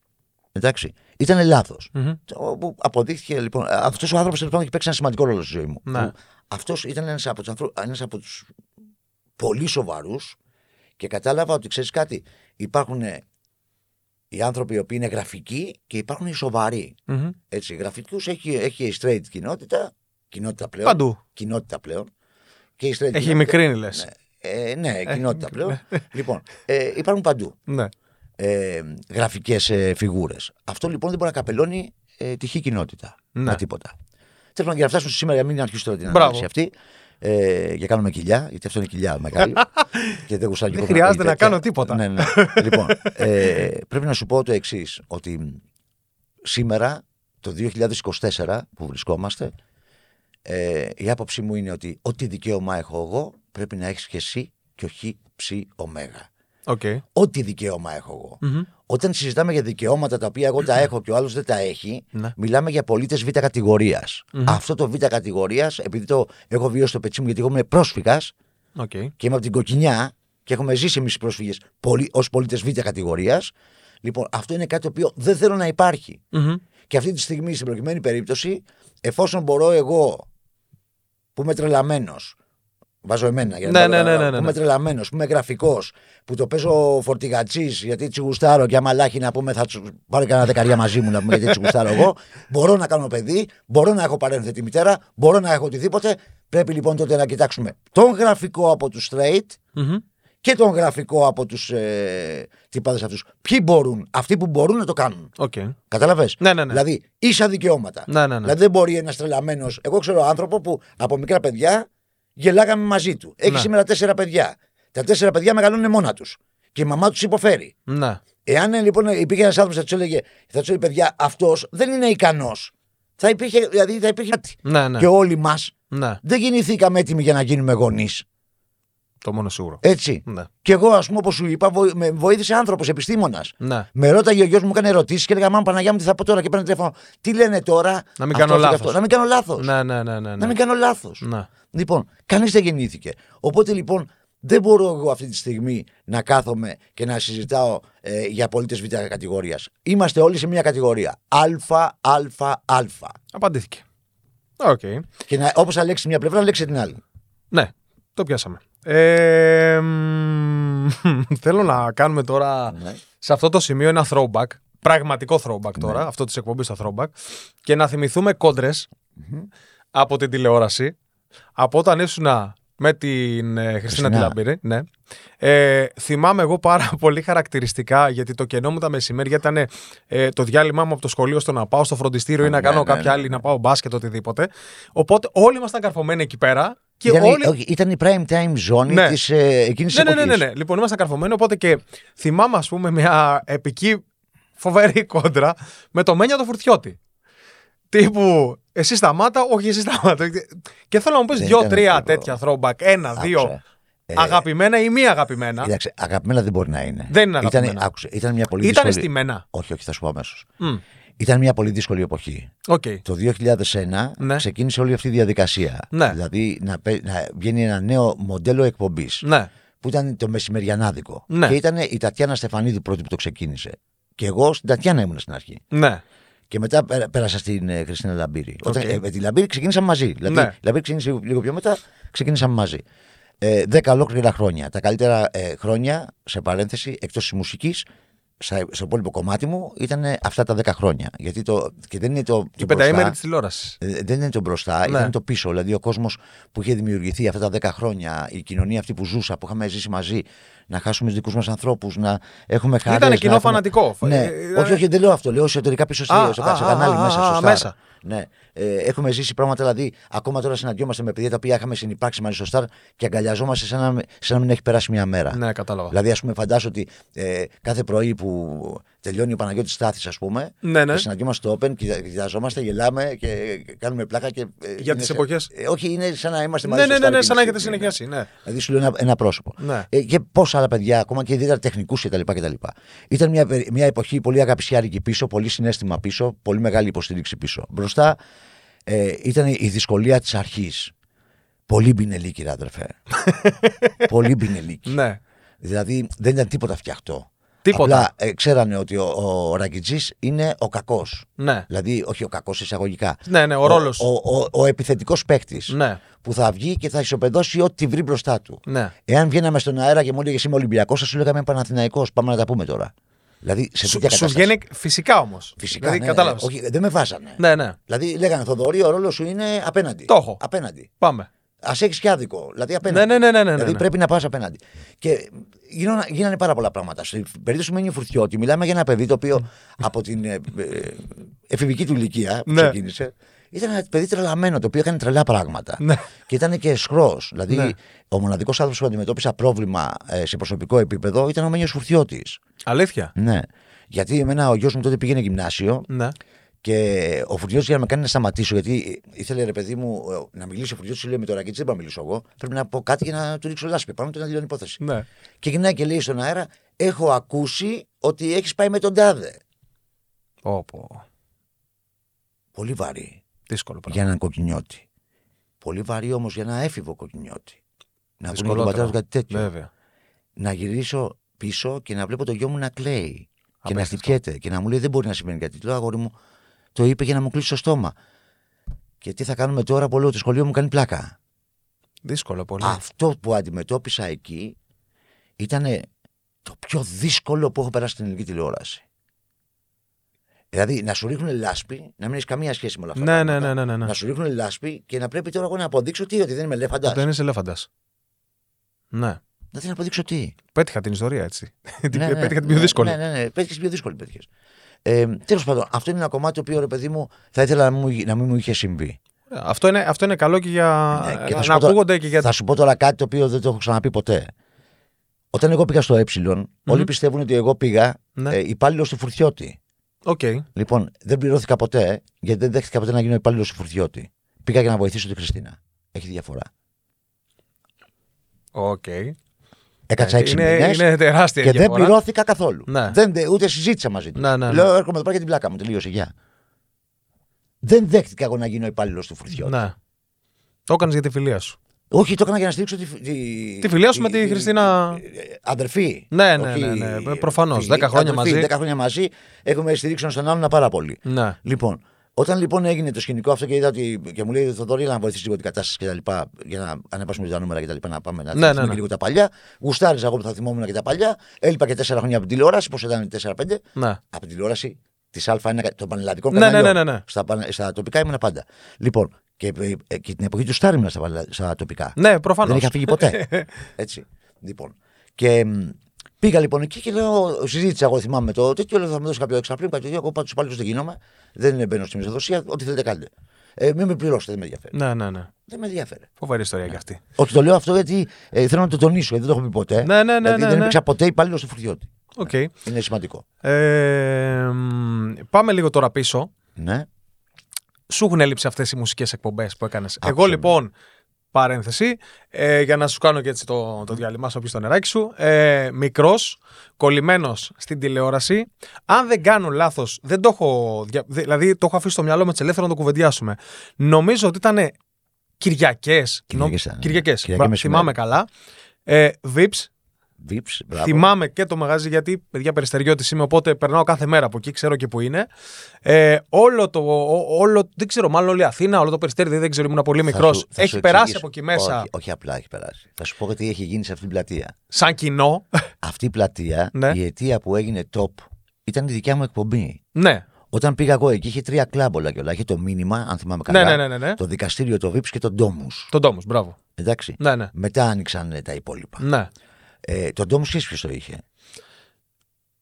Εντάξει. Ήταν λάθος. Μμμ. Που αποδείχθηκε λοιπόν. Αυτός ο άνθρωπος λοιπόν έχει παίξει ένα σημαντικό ρόλο στη ζωή μου. Ναι. Αυτός ήταν ένας από τους ένας από τους πολύ σοβαρούς και κατάλαβα ότι ξέρεις κάτι. Υπάρχουν ε, οι άνθρωποι οι οποίοι είναι γραφικοί και υπάρχουν οι σοβαροί. Μμμ. Έτσι, γραφικούς έχει, έχει η straight κοινότητα, κοινότητα πλέον. Παντού. Κοινότητα πλέον. Και η straight Έχει κοινότητα- μικρύνει, λες. Ναι, ε, ναι κοινότητα πλέον. λοιπόν, ε, υπάρχουν παντού Ναι. ε, γραφικές ε, φιγούρες. Αυτό λοιπόν δεν μπορεί να καπελώνει ε, τυχή κοινότητα. Ναι. Να τίποτα. Τέλος πάντων, για να φτάσουμε σήμερα, για να μην αρχίσω τώρα την Μπράβο. ανάλυση αυτή. Ε, για κάνουμε κοιλιά, γιατί αυτό είναι κοιλιά μεγάλη. και δεν γουστάρει Δεν και ο χρειάζεται πολύ να τέτοια. κάνω τίποτα. Ναι, ναι. λοιπόν, ε, πρέπει να σου πω το εξής, ότι σήμερα, το 2024 που βρισκόμαστε, ε, η άποψή μου είναι ότι ό,τι δικαίωμα έχω εγώ πρέπει να έχεις και εσύ και όχι ψι ωμέγα. Οκ. Ό,τι δικαίωμα έχω εγώ. Μμμ. Όταν συζητάμε για δικαιώματα τα οποία εγώ τα έχω και ο άλλος δεν τα έχει, Ναι. μιλάμε για πολίτες β' κατηγορία Αυτό το β' κατηγορίας, επειδή το έχω βιώσει στο πετσί μου, γιατί εγώ είμαι πρόσφυγας Οκ. και είμαι από την κοκκινιά και έχουμε ζήσει εμείς οι πρόσφυγες ως πολίτες β' κατηγορίας, λοιπόν, αυτό είναι κάτι το οποίο δεν θέλω να υπάρχει. Μμμ. Και αυτή τη στιγμή, στην προκειμένη περίπτωση, εφόσον μπορώ εγώ που είμαι τρελαμένος. Βάζω εμένα για να Ναι, μην ναι, πάρω ναι, ναι, Που ναι. είμαι τρελαμένος, που είμαι γραφικός, που το παίζω φορτηγατσίς γιατί τσιγουστάρω και άμα λάχει να πούμε θα τσου- πάρω και ένα δεκαριά μαζί μου να πούμε γιατί τσιγουστάρω εγώ. Μπορώ να κάνω παιδί, μπορώ να έχω παρένθετη μητέρα, μπορώ να έχω οτιδήποτε. Πρέπει λοιπόν τότε να κοιτάξουμε τον γραφικό από τους straight Μμμ. και τον γραφικό από τους ε, τυπάδες αυτούς. Ποιοι μπορούν, αυτοί που μπορούν να το κάνουν. Οκ. Κατάλαβες; Ναι, ναι, ναι. Δηλαδή, ίσα δικαιώματα. Ναι, ναι, ναι. Δηλαδή, δεν μπορεί ένας τρελαμένος. Εγώ ξέρω άνθρωπο που από μικρά παιδιά γελάγαμε μαζί του. Έχεις Ναι. σήμερα τέσσερα παιδιά. Τα τέσσερα παιδιά μεγαλώνουν μόνα τους. Και η μαμά τους υποφέρει. Ναι. Εάν ε, λοιπόν υπήρχε ένας άνθρωπος που θα τους έλεγε, θα τους έλεγε παιδιά, αυτός δεν είναι ικανός Θα υπήρχε, δηλαδή θα υπήρχε κάτι. Ναι, ναι. Και όλοι μας ναι. δεν γεννηθήκαμε έτοιμοι για να γίνουμε γονείς. Το μόνο σίγουρο. Έτσι. Ναι. Και εγώ, ας πούμε, όπως σου είπα, βοη- με βοήθησε άνθρωπος, επιστήμονας. ναι. Με ρώταγε ο γιος μου, έκανε ερωτήσεις και έλεγα Μάμα Παναγιά μου, τι θα πω τώρα. Και παίρνει τηλέφωνο. Τι λένε τώρα. Να μην αυτό, κάνω αυτός και λάθος. αυτός. Να μην κάνω λάθος. Ναι, ναι, ναι, ναι. Να ναι. μην κάνω λάθος. Ναι. Λοιπόν, κανείς δεν γεννήθηκε. Οπότε λοιπόν δεν μπορώ εγώ αυτή τη στιγμή να κάθομαι και να συζητάω ε, για πολίτες β' κατηγορίας. Είμαστε όλοι σε μια κατηγορία. Α, Α, Α. Απαντήθηκε. Οκ. Και να, όπως ελέγξει μια πλευρά, ελέγξει την άλλη. Ναι, το πιάσαμε. Ε, μ, θέλω να κάνουμε τώρα Ναι. σε αυτό το σημείο ένα throwback. Πραγματικό throwback τώρα, Ναι. αυτό της εκπομπής το throwback. Και να θυμηθούμε κόντρες από την τηλεόραση. Από όταν ήσουν με την ε, Χριστίνα Χριστίνα. τη Λαμπύρη. Ναι. Ε, θυμάμαι εγώ πάρα πολύ χαρακτηριστικά γιατί το κενό μου τα μεσημέρια ήταν ε, το διάλειμμα μου από το σχολείο στο να πάω στο φροντιστήριο ή να Ναι, κάνω ναι, κάποια ναι, άλλη, να πάω μπάσκετ, οτιδήποτε. Οπότε όλοι ήμασταν καρφωμένοι εκεί πέρα. Και ήταν, η- όλοι... όχι, ήταν η prime time ζώνη Ναι. της ε, εκείνης Ναι, ναι, ναι, εποχής. ναι, ναι. Λοιπόν, ήμασταν καρφωμένοι. Οπότε και θυμάμαι, ας πούμε, μια επική φοβερή κόντρα με το Μένια το Φουρτιώτη. Τύπου, εσύ σταμάτα, όχι εσύ σταμάτα. Και θέλω να μου πεις Δεν δύο-τρία ήταν τέτοια throwback. Ένα, δύο. Άκουσε. Ε, αγαπημένα ή μη αγαπημένα. Κοίταξε, αγαπημένα δεν μπορεί να είναι. Δεν είναι αγαπημένα. Ήταν, άκουσε, ήταν μια πολύ Ήταν δύσκολη... στημένα. Όχι, όχι, θα σου πω αμέσως. Μμ, Ήταν μια πολύ δύσκολη εποχή. Οκ. Το 2001 Ναι. ξεκίνησε όλη αυτή η διαδικασία. Ναι. Δηλαδή να, πε- να βγαίνει ένα νέο μοντέλο εκπομπής. Ναι. Που ήταν το μεσημεριανάδικο. Ναι. Και ήταν η Τατιάνα Στεφανίδου πρώτη που το ξεκίνησε. Και εγώ στην Τατιάνα ήμουν στην αρχή. Ναι. Και μετά πέρα- πέρασα στην ε, Χριστίνα Λαμπύρη. Οκ. Όταν, ε, με τη Λαμπύρη ξεκινήσαμε μαζί. Δηλαδή, Ναι. η Λαμπύρη ξεκίνησε λίγο πιο μετά, ξεκίνησαμε μαζί. Ε, δέκα ολόκληρα χρόνια. Τα καλύτερα ε, χρόνια, σε παρένθεση, εκτός της μουσικής, στο υπόλοιπο κομμάτι μου, ήταν αυτά τα δέκα χρόνια. Γιατί το, και δεν είναι το. Και το πενταήμερη μπροστά. της τηλεόρασης. Ε, δεν είναι το μπροστά, Ναι. ήταν το πίσω. Δηλαδή ο κόσμος που είχε δημιουργηθεί αυτά τα 10 χρόνια, η κοινωνία αυτή που ζούσα, που είχαμε ζήσει μαζί, να χάσουμε τους δικούς μας ανθρώπους, να έχουμε χαρέ. Ήτανε κοινό φανατικό. Ναι, Ε, ήταν- όχι, όχι, δεν λέω αυτό. Λέω εσωτερικά πίσω στη- Α, στο α, σε α, κανάλι α, μέσα. α, Σωστά. μέσα. Ναι. Ε, έχουμε ζήσει πράγματα, δηλαδή, ακόμα τώρα συναντιόμαστε με παιδιά τα οποία είχαμε συνεπάρξει μαζί στο Σταρ και αγκαλιαζόμαστε σαν να, σαν να μην έχει περάσει μια μέρα. Ναι, κατάλαβα. Δηλαδή, ας πούμε, φαντάσου ότι ε, κάθε πρωί που τελειώνει ο Παναγιώτης Στάθης, ας πούμε, Ναι, ναι. και συναντιόμαστε στο Open, κοιτα- κοιταζόμαστε, γελάμε και κάνουμε πλάκα. Και, ε, Για είναι τις σε- εποχές. Ε, όχι, είναι σαν να είμαστε μαζί Ναι, στο ναι, ναι, Star ναι, εκείνη σαν να τη έχετε στιγμή, ναι. συνεχιάσει. Ναι. Δηλαδή σου λέω ένα, ένα πρόσωπο. Ναι. Ε, και πόσα άλλα παιδιά, ακόμα και ιδιαίτερα τεχνικούς κτλ. κτλ. Ήταν μια, περι- μια εποχή πολύ αγαπησιάρικη πίσω, πολύ συνέστημα πίσω, πολύ μεγάλη υποστήριξη πίσω. Μπροστά ε, ήταν η δυσκολία της αρχής. Πολύ μπινελίκη, ρε αδερφέ. πολύ μπινελίκη. Ναι. Δηλαδή δεν ήταν τίποτα φτιαχτό. Τίποτα. Απλά ε, ξέρανε ότι ο, ο Ραγκιτζής είναι ο κακός. Ναι. Δηλαδή, όχι ο κακός εισαγωγικά. Ναι, ναι, ο ρόλος. Ο, ο, ο, επιθετικός παίκτης. Ναι. Που θα βγει και θα ισοπεδώσει ό,τι βρει μπροστά του. Ναι. Εάν βγαίναμε στον αέρα και μου έλεγε Είμαι Ολυμπιακός, θα σου λέγαμε Παναθηναϊκός Πάμε να τα πούμε τώρα. Δηλαδή σε Σου, τέτοια σου κατάσταση. βγαίνει φυσικά όμως. Φυσικά. Δηλαδή, ναι, κατάλαβες. ναι. Όχι, δεν με βάζανε. Ναι, ναι. Δηλαδή λέγανε Θοδωρή, ο ρόλος σου είναι απέναντι. Το έχω. Απέναντι. Πάμε. Α έχεις και άδικο. Δηλαδή απέναντι. Ναι, ναι, ναι, ναι, ναι, δηλαδή ναι. πρέπει να πας απέναντι. Και γίνανε, γίνανε πάρα πολλά πράγματα. Στην περίπτωση του Μένιου Φουρτιώτη, μιλάμε για ένα παιδί το οποίο από την ε, ε, εφηβική του ηλικία που Ναι. ξεκίνησε, ήταν ένα παιδί τρελαμένο το οποίο έκανε τρελά πράγματα. Ναι. Και ήταν και σχρό. Δηλαδή, Ναι. ο μοναδικός άνθρωπος που αντιμετώπισα πρόβλημα ε, σε προσωπικό επίπεδο ήταν ο Μένιος Φουρτιώτης. Αλήθεια; Ναι. Γιατί εμένα ο γιος μου τότε πήγαινε γυμνάσιο Ναι. Και ο Φουρτιώτη για να με κάνει να σταματήσω, γιατί ήθελε ρε παιδί μου ε, να μιλήσει ο Φουρτιώτη, λέει με το ρακίτσι, δεν μπορώ να μιλήσω εγώ. Πρέπει να πω κάτι για να του ρίξω λάσπη. Πάμε το να τελειώνει η υπόθεση. Ναι. Και γυρνάει και λέει στον αέρα, Έχω ακούσει ότι έχεις πάει με τον τάδε. Όπο. Πολύ βαρύ Δύσκολο πράγμα. για έναν κοκκινιώτη. Πολύ βαρύ όμως για ένα έφηβο κοκκινιώτη. Να ακούνε τον Δυσκολότερο. πατέρα του κάτι τέτοιο. Βέβαια. Να γυρίσω πίσω και να βλέπω το γιο μου να κλαίει. Και να Απίστευτο. χτυπιέται και να μου λέει δεν μπορεί να σημαίνει κάτι. Του Λέω αγόρι μου, το είπε για να μου κλείσει το στόμα. Και τι θα κάνουμε τώρα που λέω το σχολείο μου κάνει πλάκα; Δύσκολο πολύ. Αυτό που αντιμετώπισα εκεί ήταν το πιο δύσκολο που έχω περάσει στην ελληνική τηλεόραση. Δηλαδή να σου ρίχνουν λάσπη, να μην έχεις καμία σχέση με όλα αυτά. Ναι, τα ναι, πράγματα. ναι, ναι, ναι, ναι. Να σου ρίχνουν λάσπη και να πρέπει τώρα εγώ να αποδείξω τι, ότι δεν είμαι ελέφαντας. Δεν είσαι ελέφαντας. Ναι. Να τι να αποδείξω τι. Πέτυχα την ιστορία έτσι. Την- Ναι, ναι, Πέτυχα την ναι, πιο δύσκολη. Ναι, ναι, ναι. Πέτυχες την πιο δύσκολη. Πέτυχες. Ε, Τέλος πάντων, αυτό είναι ένα κομμάτι το οποίο ρε παιδί μου θα ήθελα να, μου, να μην μου είχε συμβεί. Αυτό είναι, αυτό είναι καλό και για Ναι, και θα να σου πω τώρα- ακούγονται και για. Θα σου πω τώρα κάτι το οποίο δεν το έχω ξαναπεί ποτέ. Όταν εγώ πήγα στο Ε, όλοι πιστεύουν ότι εγώ πήγα Ναι. ε, υπάλληλος του Φουρτιώτη. Οκ. Λοιπόν, δεν πληρώθηκα ποτέ, γιατί δεν δέχτηκα ποτέ να γίνω υπάλληλος του Φουρτιώτη. Πήγα για να βοηθήσω τη Χριστίνα. Έχει διαφορά. Οκ. Έκατσα έξι Είναι, μήνες είναι τεράστια και δεν διαφορά. πληρώθηκα καθόλου. Ναι. Δεν, δε- ούτε συζήτησα μαζί του. Ναι, ναι, ναι. Λέω, έρχομαι εδώ πέρα για την πλάκα μου. Τελείωσε, γεια. Δεν δέχτηκα εγώ να γίνω υπάλληλος του Φουρτιώτη. Ναι. Το έκανες για τη φιλία σου. Όχι, το έκανα για να στηρίξω τη, τη, Τη φιλία σου με τη Χριστίνα. ε, Αδερφή. Ναι, ναι, Όχι, ναι, ναι, προφανώς. τη- Δέκα χρόνια αδερφή, μαζί. Δέκα χρόνια μαζί. Έχουμε στηρίξει ένα στον άλλον πάρα πολύ. Ναι. Λοιπόν, όταν λοιπόν έγινε το σκηνικό αυτό και είδα ότι. και μου λέει Θοδωρή, να βοηθήσεις λίγο την κατάσταση και τα λοιπά, για να ανεβάσουμε τα νούμερα και τα λοιπά, να πάμε να Ναι, θυμηθούμε ναι, ναι. και λίγο τα παλιά. Γουστάριζα εγώ που θα θυμόμουν και τα παλιά. Έλειπα και τέσσερα χρόνια από την τηλεόραση, πώς ήταν 4-5. Ναι. Από την τηλεόραση της Α1 των πανελλαδικών Ναι, ναι, καναλιών. ναι, ναι, ναι. Στα, πανε- στα τοπικά ήμουν πάντα. Λοιπόν, και, ε, και την εποχή του Στάρ ήμουν στα, πανελα- στα τοπικά. Ναι, προφανώς. Δεν είχα φύγει ποτέ. Έτσι. Λοιπόν. Και μ, πήγα λοιπόν εκεί και λέω, συζήτησα εγώ θυμάμαι το τέτοιο, λέω θα με δώσει κάποιο έξτρα πριν, κάτι τέτοιο, εγώ πάντως πάλι δεν γίνομαι, δεν μπαίνω στη μισθοδοσία, ό,τι θέλετε κάντε. Ε, μην με πληρώσετε, δεν με ενδιαφέρει. Ναι, ναι, ναι. Δεν με ενδιαφέρει. Φοβερή ιστορία κι αυτή. Όχι, το λέω αυτό γιατί ε, θέλω να το τονίσω, γιατί δεν το έχω πει ποτέ. Ναι, ναι, ναι, Δηλαδή, ναι, δεν ναι. υπήρξα ποτέ υπάλληλος του Φουρτιώτη. Οκ. Είναι σημαντικό. Ε, μ, πάμε λίγο τώρα πίσω. Ναι. Σου έχουν λείψει αυτές οι μουσικές εκπομπές που έκανες. Εγώ Άκουσα, ναι. λοιπόν, παρένθεση, ε, για να σου κάνω και έτσι το, το διάλειμμα, σου πει το νεράκι σου. Ε, Μικρός, κολλημένος στην τηλεόραση. Αν δεν κάνω λάθος, δεν το έχω. δια- δη- Δηλαδή, το έχω αφήσει στο μυαλό μου έτσι ελεύθερο να το κουβεντιάσουμε. Νομίζω ότι ήταν Κυριακές. Κυριακές ήταν, ναι. Κυριακές. Κυριακή μεσημέρι. Θυμάμαι καλά. Ε, Vips, Vips, μπράβο. Θυμάμαι και το μαγαζί γιατί παιδιά περιστεριώτης είμαι, οπότε περνάω κάθε μέρα από εκεί, ξέρω και που είναι. Ε, όλο το. ό- όλο, δεν ξέρω, μάλλον όλη η Αθήνα, όλο το περιστέρι, δεν ξέρω, ήμουν πολύ Θα μικρός. σου- θα Έχει σου περάσει εξηγήσω. από εκεί μέσα Όχι, όχι απλά έχει περάσει. Θα σου πω τι έχει γίνει σε αυτή την πλατεία. σαν κοινό. Αυτή η πλατεία, Ναι. η αιτία που έγινε top, ήταν η δικιά μου εκπομπή. ναι, Όταν πήγα εγώ εκεί, είχε τρία κλάμπολα και όλα. Είχε το μήνυμα, αν θυμάμαι καλά. ναι, ναι, ναι, ναι. Το δικαστήριο, το Vips και το Ντόμου. Τον τόμο, μπράβο. Εντάξει. Ναι, ναι. Μετά άνοιξαν ε, τα υπόλοιπα. ναι. Ε, το Ντόμου ποιος το είχε;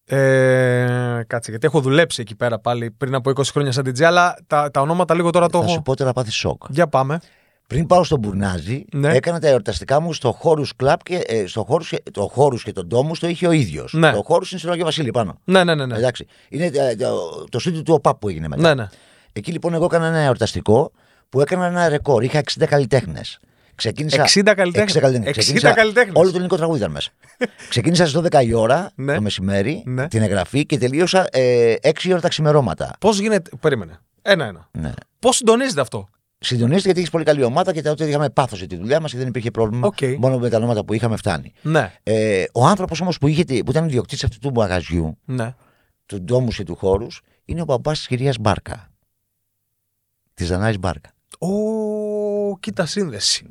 Ε, κάτσε, γιατί έχω δουλέψει εκεί πέρα πάλι πριν από 20 χρόνια σαν DJ, αλλά τα, τα ονόματα λίγο τώρα το Θα σου έχω. πω τώρα πάθεις σοκ. Για πάμε. Πριν πάω στον Μπουρνάζι, Ναι. έκανα τα εορταστικά μου στο χώρου κλαμπ και ε, στο χώρους, και- το χώρου και τον Ντόμου το είχε ο ίδιος. Ναι. Το χώρου είναι στον Αγιο Βασίλη πάνω. Ναι, ναι, ναι. ναι. Εντάξει. Είναι ε, το, το στούντιο του ΟΠΑΠ που έγινε μετά. ναι, ναι. Εκεί λοιπόν εγώ έκανα ένα εορταστικό που έκανα ένα ρεκόρ. Είχα 60 καλλιτέχνες. Ξεκίνησα. 60 καλλιτέχνες. 60 καλλιτέχνες. 60 Ξεκίνησα- καλλιτέχνες. Όλο το ελληνικό τραγούδι ήταν μέσα. Ξεκίνησα στις 12 η ώρα Ναι. το μεσημέρι Ναι. την εγγραφή και τελείωσα ε, 6 η ώρα τα ξημερώματα. Πώς γίνεται. Περίμενε. Ένα-ένα. Ναι. Πώς συντονίζεται αυτό; Συντονίζεται γιατί έχεις πολύ καλή ομάδα και τότε είχαμε πάθος για τη δουλειά μας και δεν υπήρχε πρόβλημα. Οκ. Μόνο με τα ονόματα που είχαμε φτάνει. Ναι, Ε, ο άνθρωπος όμως που, είχε, που ήταν ιδιοκτήτης αυτού του μαγαζιού, ναι. του ντόμου και του χώρους, είναι ο μπαμπάς της κυρίας Μπάρκα. Της Δανάης Μπάρκα. Ω, κοίτα σύνδεση.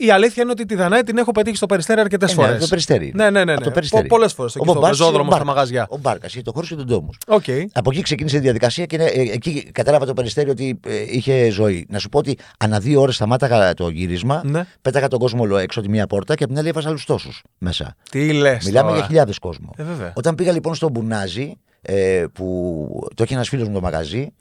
Η αλήθεια είναι ότι τη Δανάη την έχω πετύχει στο περιστέρι αρκετές Ε, ναι, φορές. από το Περιστέρι. Ναι, ναι, ναι. Από ναι. το Περιστέρι. Πολλές φορές. Ο Εκεί στο Μπαμπάς και ο πεζόδρομο, στα Μπάρκας. μαγαζιά. Ο Μπάρκας είχε το χώρο και τον τόμου. Οκ. Από εκεί ξεκίνησε η διαδικασία και ε, εκεί κατάλαβα το περιστέρι ότι ε, είχε ζωή. Να σου πω ότι ανά δύο ώρες σταμάταγα το γύρισμα, Ναι. πέταγα τον κόσμο όλο έξω τη μία πόρτα και από την άλλη έβαζα άλλους τόσους μέσα. Τι λες. Μιλάμε για χιλιάδες κόσμο. Ε, βέβαια. Όταν πήγα λοιπόν στο Μπουνάζι, ε, που το είχε ένας φίλος μου το μαγαζί,